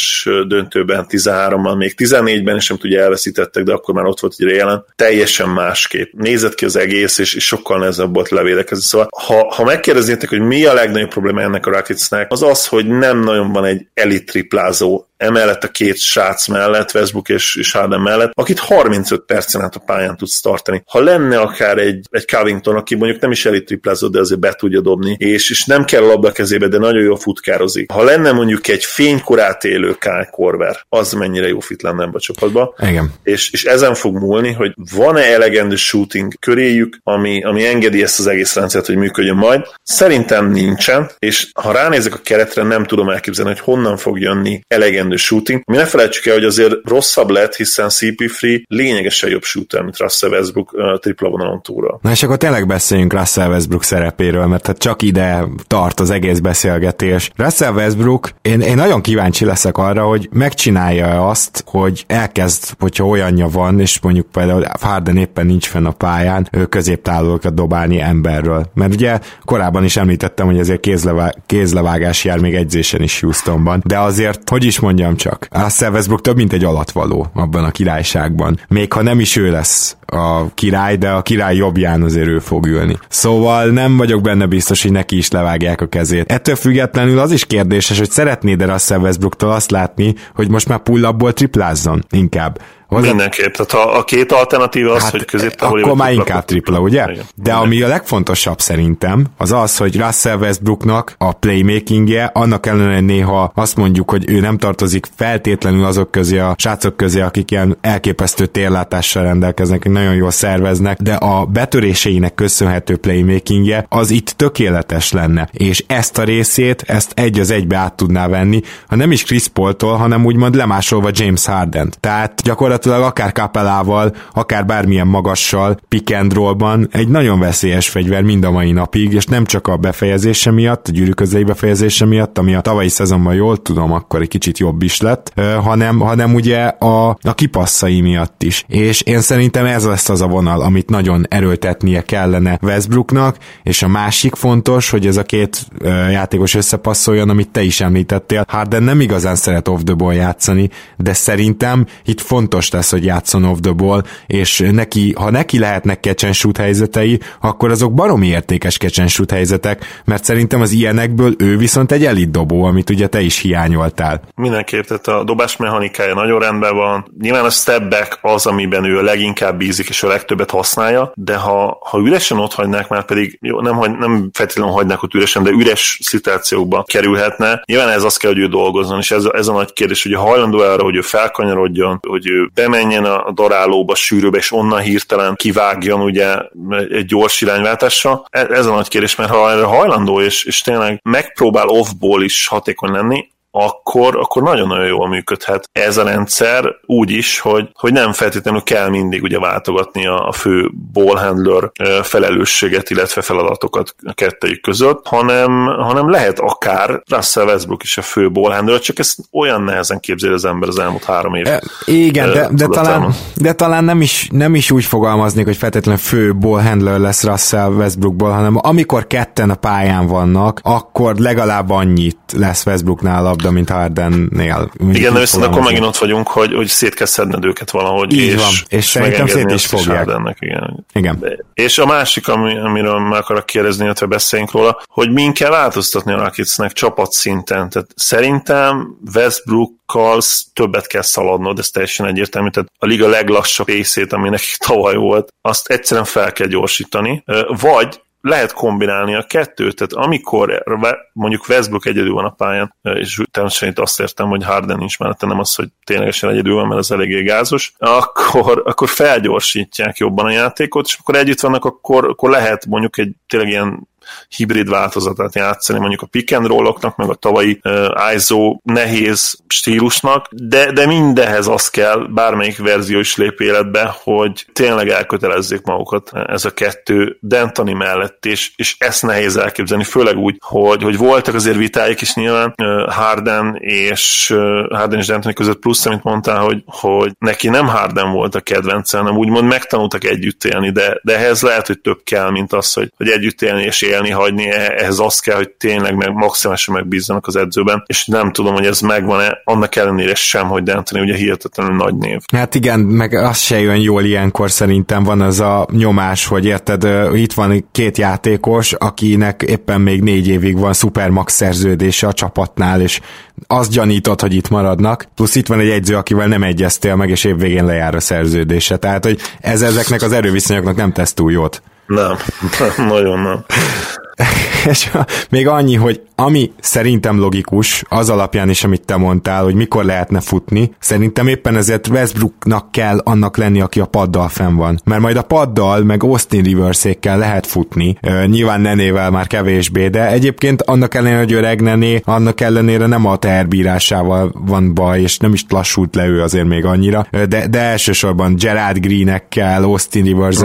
döntőben, 13-ban, még 14-ben is nem tudja elveszítettek, de akkor már ott volt egy rélen, teljesen másképp. Nézett ki az egész, és, és sokkal nehezebb volt levédekezni. Szóval, ha, ha megkérdeznétek, hogy mi a legnagyobb probléma ennek a Rocketsnek, az az, hogy nem nagyon van egy elit triplázó emellett a két srác mellett, Westbrook és, és Harden mellett, akit 35 percen át a pályán tudsz tartani. Ha lenne akár egy, egy Covington, aki mondjuk nem is elit triplázott, de azért be tudja dobni, és, és nem kell a labda kezébe, de nagyon jó futkározik. Ha lenne mondjuk egy fénykorát élő Kyle Korver, az mennyire jó fit lenne ebbe a csapatba. Igen. És, és ezen fog múlni, hogy van-e elegendő shooting köréjük, ami, ami engedi ezt az egész rendszert, hogy működjön majd. Szerintem nincsen, és ha ránézek a keretre, nem tudom elképzelni, hogy honnan fog jönni elegendő shooting. Mi ne felejtsük el, hogy azért rosszabb lett, hiszen CP3 lényegesen jobb shooter, mint Russell Westbrook uh, tripla vonalon túlra. Na és akkor tényleg beszéljünk Russell Westbrook szerepéről, mert hát csak ide tart az egész beszélgetés. Russell Westbrook, én, én nagyon kíváncsi leszek arra, hogy megcsinálja azt, hogy elkezd, hogyha olyanja van, és mondjuk például Harden éppen nincs fenn a pályán, ő középtávolokat dobálni emberről. Mert ugye korábban is említettem, hogy ezért kézlevá- kézlevágás jár még egyzésen is Houstonban, de azért, hogy is mondjam csak, Russell Westbrook több, mint egy alatvaló abban a királyságban. Még ha nem is ő lesz a király, de a király jobbján azért ő fog ülni. Szóval nem vagyok benne biztos, hogy neki is levágják a kezét. Ettől függetlenül az is kérdéses, hogy szeretnéd-e Russell Westbrooktól azt látni, hogy most már pull triplázzon inkább Hozzá... Mindenképp, tehát a, a két alternatíva az, hát, hogy középtávol Akkor már inkább tripla, ugye? Igen. De ami a legfontosabb szerintem, az az, hogy Russell Westbrooknak a playmakingje, annak ellenére néha azt mondjuk, hogy ő nem tartozik feltétlenül azok közé, a srácok közé, akik ilyen elképesztő térlátással rendelkeznek, nagyon jól szerveznek, de a betöréseinek köszönhető playmakingje az itt tökéletes lenne, és ezt a részét, ezt egy az egybe át tudná venni, ha nem is Chris Paul-tól, hanem úgymond lemásolva James Harden. Tehát gyakorlatilag gyakorlatilag akár kapelával, akár bármilyen magassal, pick and rollban egy nagyon veszélyes fegyver mind a mai napig, és nem csak a befejezése miatt, a gyűrű közeli befejezése miatt, ami a tavalyi szezonban jól tudom, akkor egy kicsit jobb is lett, hanem, hanem ugye a, a kipasszai miatt is. És én szerintem ez lesz az a vonal, amit nagyon erőltetnie kellene Westbrooknak, és a másik fontos, hogy ez a két játékos összepasszoljon, amit te is említettél. Harden nem igazán szeret off the ball játszani, de szerintem itt fontos lesz, hogy játszon off the ball, és neki, ha neki lehetnek catch helyzetei, akkor azok baromi értékes catch helyzetek, mert szerintem az ilyenekből ő viszont egy elit dobó, amit ugye te is hiányoltál. Mindenképp, tehát a dobás mechanikája nagyon rendben van. Nyilván a step back az, amiben ő a leginkább bízik, és a legtöbbet használja, de ha, ha üresen ott hagynák, már pedig jó, nem, hagy, nem feltétlenül hagynák ott üresen, de üres szituációkba kerülhetne. Nyilván ez az kell, hogy ő dolgozzon, és ez, ez a nagy kérdés, hogy a hajlandó arra, hogy ő felkanyarodjon, hogy ő bemenjen a darálóba, sűrűbe, és onnan hirtelen kivágjon ugye egy gyors irányváltásra. E, ez a nagy kérdés, mert ha erre hajlandó, és, és tényleg megpróbál off-ból is hatékony lenni, akkor, akkor nagyon-nagyon jól működhet ez a rendszer úgy is, hogy, hogy nem feltétlenül kell mindig ugye váltogatni a, a fő ballhandler felelősséget, illetve feladatokat a kettőjük között, hanem, hanem lehet akár Russell Westbrook is a fő ballhandler, csak ezt olyan nehezen képzeli az ember az elmúlt három év. E, igen, de, de, talán, de talán nem is, nem is úgy fogalmaznék, hogy feltétlenül fő ballhandler lesz Russell Westbrookból, hanem amikor ketten a pályán vannak, akkor legalább annyit lesz Westbrooknál a labda, mint Hardennél. Igen, de viszont akkor megint ott vagyunk, hogy, hogy szét kell szedned őket valahogy. Így és, van, és szerintem szét is fogják. Hardennek, igen. igen. És a másik, ami, amiről meg akarok kérdezni, illetve beszéljünk róla, hogy min kell változtatni a Rakicnek csapatszinten. Tehát szerintem Westbrook többet kell szaladnod, ez teljesen egyértelmű. Tehát a liga leglassabb észét, ami nekik tavaly volt, azt egyszerűen fel kell gyorsítani. Vagy lehet kombinálni a kettőt, tehát amikor mondjuk Westbrook egyedül van a pályán, és természetesen itt azt értem, hogy Harden nincs mellette, nem az, hogy ténylegesen egyedül van, mert az eléggé gázos, akkor, akkor felgyorsítják jobban a játékot, és akkor együtt vannak, akkor, akkor lehet mondjuk egy tényleg ilyen hibrid változatát játszani, mondjuk a pick and roll-oknak, meg a tavalyi uh, ISO nehéz stílusnak, de, de mindehez az kell, bármelyik verzió is lép életbe, hogy tényleg elkötelezzék magukat ez a kettő Dentani mellett, és, és ezt nehéz elképzelni, főleg úgy, hogy, hogy voltak azért vitáik is nyilván uh, Harden és uh, Harden és Dentani között plusz, amit mondtál, hogy, hogy neki nem Harden volt a kedvence, hanem úgymond megtanultak együtt élni, de, de ehhez lehet, hogy több kell, mint az, hogy, hogy együtt élni és élni, hagyni, ehhez az kell, hogy tényleg meg maximálisan megbízzanak az edzőben, és nem tudom, hogy ez megvan-e, annak ellenére sem, hogy D'Antoni ugye hihetetlenül nagy név. Hát igen, meg az se jön jól ilyenkor szerintem van az a nyomás, hogy érted, itt van két játékos, akinek éppen még négy évig van szupermax szerződése a csapatnál, és azt gyanítod, hogy itt maradnak, plusz itt van egy egyző, akivel nem egyeztél meg, és évvégén lejár a szerződése. Tehát, hogy ez ezeknek az erőviszonyoknak nem tesz túl jót. Nem, nagyon nem. És még annyi, hogy ami szerintem logikus, az alapján is, amit te mondtál, hogy mikor lehetne futni, szerintem éppen ezért Westbrooknak kell annak lenni, aki a paddal fenn van. Mert majd a paddal, meg Austin rivers lehet futni. Nyilván Nenével már kevésbé, de egyébként annak ellenére, hogy öreg Nené, annak ellenére nem a teherbírásával van baj, és nem is lassult le ő azért még annyira, de, de elsősorban Gerard Greenekkel, Austin rivers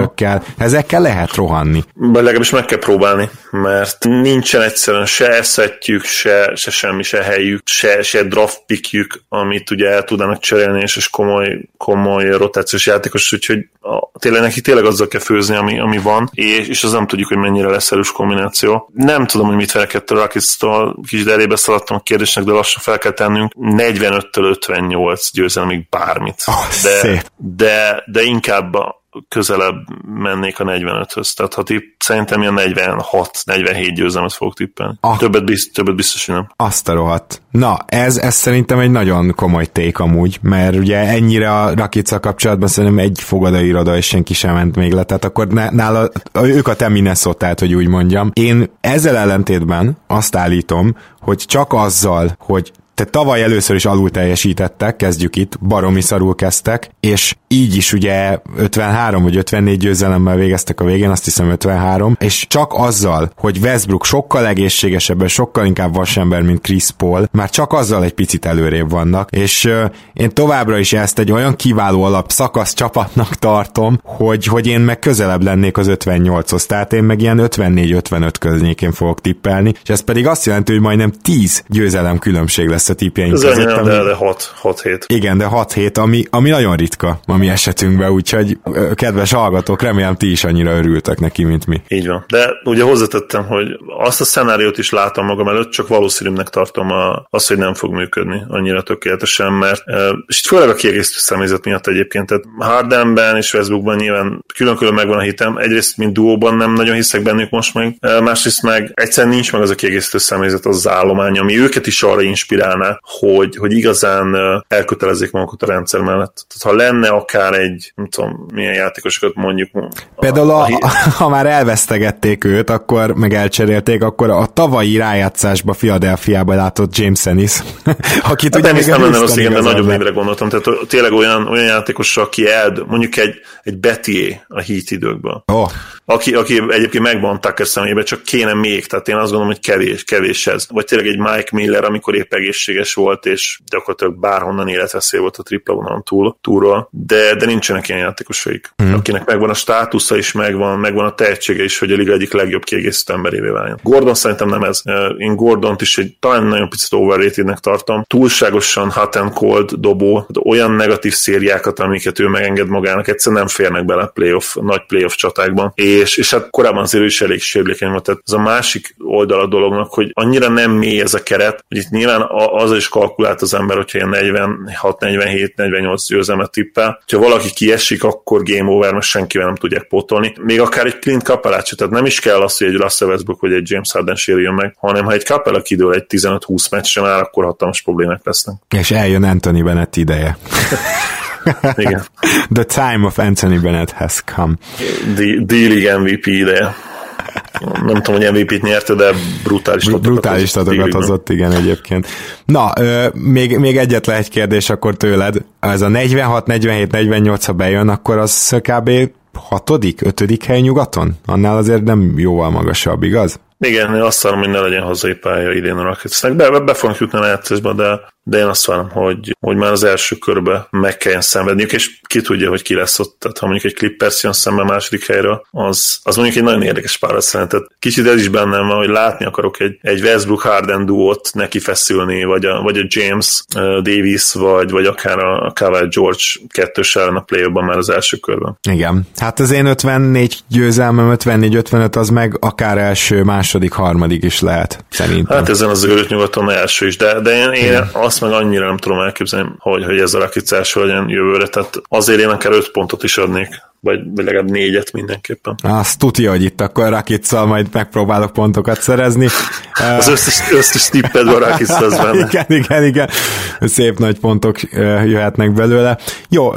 ezekkel lehet rohanni. Legalábbis meg kell próbálni, mert nincsen egyszerűen se eszetjük, se, se semmi, se helyük, se, se draft pickjük, amit ugye el tudnának cserélni, és, és komoly, komoly rotációs játékos, úgyhogy a, tényleg neki tényleg azzal kell főzni, ami, ami van, és, és az nem tudjuk, hogy mennyire lesz erős kombináció. Nem tudom, hogy mit felkedt a Rockets-tól, kis derébe szaladtam a kérdésnek, de lassan fel kell tennünk. 45-től 58 győzelmig bármit. Oh, de, de, de inkább a, közelebb mennék a 45-höz. Tehát ha tipp, szerintem ilyen 46-47 győzelmet fogok tippelni. Ah. Többet, bizt, többet biztos, hogy nem. Azt a rohadt. Na, ez, ez szerintem egy nagyon komoly ték amúgy, mert ugye ennyire a Rakica kapcsolatban szerintem egy fogadairoda, és senki sem ment még le, tehát akkor nála, ők a te minnesota hogy úgy mondjam. Én ezzel ellentétben azt állítom, hogy csak azzal, hogy tehát tavaly először is alul teljesítettek, kezdjük itt, baromi szarul kezdtek, és így is ugye 53 vagy 54 győzelemmel végeztek a végén, azt hiszem 53, és csak azzal, hogy Westbrook sokkal egészségesebben, sokkal inkább vasember, mint Chris Paul, már csak azzal egy picit előrébb vannak, és uh, én továbbra is ezt egy olyan kiváló alap szakasz csapatnak tartom, hogy, hogy én meg közelebb lennék az 58-hoz, tehát én meg ilyen 54-55 környékén fogok tippelni, és ez pedig azt jelenti, hogy majdnem 10 győzelem különbség lesz tippjeink között. Ami, de, de 6, 6 hét. Igen, de 6 hét, ami, ami nagyon ritka a mi esetünkben, úgyhogy kedves hallgatók, remélem ti is annyira örültek neki, mint mi. Így van. De ugye hozzátettem, hogy azt a szenáriót is látom magam előtt, csak valószínűnek tartom a, azt, hogy nem fog működni annyira tökéletesen, mert és főleg a kiegészítő személyzet miatt egyébként, tehát Hardenben és Westbrookban nyilván külön-külön megvan a hitem, egyrészt mint duóban nem nagyon hiszek bennük most meg, másrészt meg egyszerűen nincs meg az a kiegészítő személyzet, az, az állomány, ami őket is arra inspirálná, hogy, hogy igazán elkötelezzék magukat a rendszer mellett. Tehát ha lenne akár egy, nem tudom, milyen játékosokat mondjuk. Például, a, a, ha már elvesztegették őt, akkor meg elcserélték, akkor a tavalyi rájátszásba Philadelphiába látott James Ennis, akit hát ugye még nem lenne rossz, igen, de nagyobb névre gondoltam. Tehát tényleg olyan, olyan játékos, aki eld, mondjuk egy, egy Betié a hít időkben. Oh. Aki, aki egyébként megvan Tucker szemébe, csak kéne még, tehát én azt gondolom, hogy kevés, kevés ez. Vagy tényleg egy Mike Miller, amikor épp egészséges volt, és gyakorlatilag bárhonnan életveszély volt a tripla vonalon túl, túlról, de, de nincsenek ilyen játékosaik, mm. akinek megvan a státusza is, megvan, megvan a tehetsége is, hogy a liga egyik legjobb kiegészítő emberévé váljon. Gordon szerintem nem ez. Én Gordont is egy talán nagyon picit overratednek tartom. Túlságosan hot and cold dobó, olyan negatív szériákat, amiket ő megenged magának, egyszerűen nem férnek bele playoff, nagy playoff csatákban. És, és hát korábban azért is elég sérülékeny volt. Tehát ez a másik oldal a dolognak, hogy annyira nem mély ez a keret, hogy itt nyilván a, az is kalkulált az ember, hogyha ilyen 46, 47, 48 győzelmet tippel. Ha valaki kiesik, akkor game over, mert senkivel nem tudják pótolni. Még akár egy Clint Capellát tehát nem is kell az, hogy egy Russell Westbrook vagy egy James Harden sérüljön meg, hanem ha egy Capella kidől egy 15-20 meccsen már, akkor hatalmas problémák lesznek. És eljön Anthony Bennett ideje. Igen. The time of Anthony Bennett has come. D-League MVP ideje. Nem tudom, hogy MVP-t nyerte, de brutális statokat Brutális statokat hozott, igen, egyébként. Na, ö, még, még egyetlen egy kérdés akkor tőled. Ez a 46, 47, 48, ha bejön, akkor az kb. hatodik, ötödik hely nyugaton? Annál azért nem jóval magasabb, igaz? Igen, én azt várom, hogy ne legyen hazai pálya idén a Rocketsnek. Be, be, be fognak jutni a játszásba, de de én azt várom, hogy, hogy már az első körbe meg kelljen szenvedniük, és ki tudja, hogy ki lesz ott. Tehát ha mondjuk egy Clippers jön szembe második helyről, az, az mondjuk egy nagyon érdekes pár lesz. Tehát kicsit ez is bennem van, hogy látni akarok egy, egy Westbrook Harden duót neki feszülni, vagy a, vagy a James uh, Davis, vagy, vagy akár a Kawhi George kettős ellen a play már az első körben. Igen. Hát az én 54 győzelmem, 54-55 az meg akár első, második, harmadik is lehet, szerintem. Hát ezen az őrült nyugaton első is, de, de én, én azt azt meg annyira nem tudom elképzelni, hogy, hogy ez a rakicás legyen jövőre, tehát azért én akár 5 pontot is adnék vagy, vagy legalább négyet mindenképpen. Azt tudja, hogy itt akkor Rakiccal majd megpróbálok pontokat szerezni. Az összes, összes tipped a Rakic benne. igen, igen, igen. Szép nagy pontok jöhetnek belőle. Jó,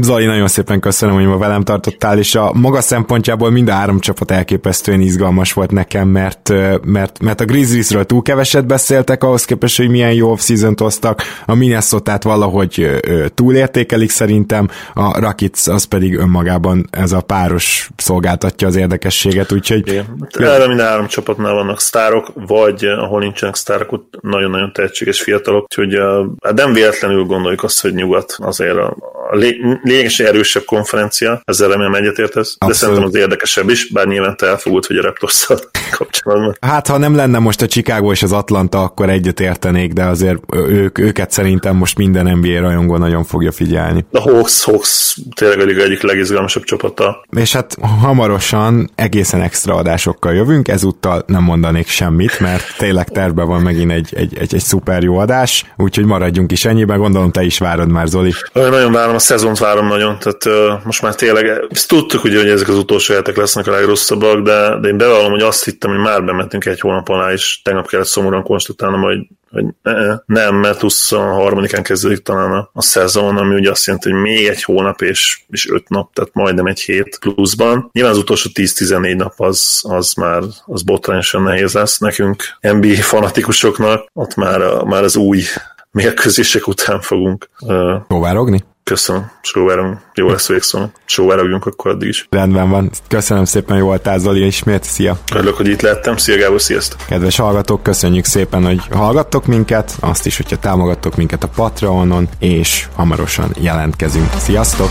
Zoli, nagyon szépen köszönöm, hogy ma velem tartottál, és a maga szempontjából mind a három csapat elképesztően izgalmas volt nekem, mert, mert, mert a Grizzliesről túl keveset beszéltek, ahhoz képest, hogy milyen jó off-season hoztak, a minnesota valahogy túlértékelik szerintem, a Rakic az pedig önmagában önmagában ez a páros szolgáltatja az érdekességet, úgyhogy... Igen. Erre mind három csapatnál vannak sztárok, vagy ahol nincsenek sztárok, ott nagyon-nagyon tehetséges fiatalok, úgyhogy hát nem véletlenül gondoljuk azt, hogy nyugat azért a, a lényegesen erősebb konferencia, ezzel remélem egyetértesz, de szerintem az érdekesebb is, bár nyilván te elfogult, hogy a raptors kapcsolatban. Hát, ha nem lenne most a Chicago és az Atlanta, akkor egyet értenék, de azért ők, őket szerintem most minden NBA rajongó nagyon fogja figyelni. A Hawks, Hawks tényleg a egyik legizgalmasabb csapata. És hát hamarosan egészen extra adásokkal jövünk, ezúttal nem mondanék semmit, mert tényleg terve van megint egy, egy, egy, egy szuper jó adás, úgyhogy maradjunk is ennyiben, gondolom te is várod már, Zoli. Nagyon várom, a szezont várom nagyon, tehát uh, most már tényleg, ezt tudtuk ugye, hogy ezek az utolsó hetek lesznek a legrosszabbak, de, de én bevallom, hogy azt hittem, hogy már bementünk egy hónap alá, és tegnap kellett szomorúan konstatálnom, hogy hogy nem, mert 23-án kezdődik talán a, szezon, ami ugye azt jelenti, hogy még egy hónap és, és öt nap, tehát majdnem egy hét pluszban. Nyilván az utolsó 10-14 nap az, az már az botrányosan nehéz lesz nekünk, NBA fanatikusoknak, ott már, már az új mérkőzések után fogunk. Továrogni? Köszönöm, sóvárunk. Jó lesz végszó. Sóvárogjunk akkor addig is. Rendben van. Köszönöm szépen, jó voltál Zoli, ismét. Szia! Örülök, hogy itt lettem. Szia Gábor, sziasztok! Kedves hallgatók, köszönjük szépen, hogy hallgattok minket, azt is, hogyha támogattok minket a Patreonon, és hamarosan jelentkezünk. Sziasztok!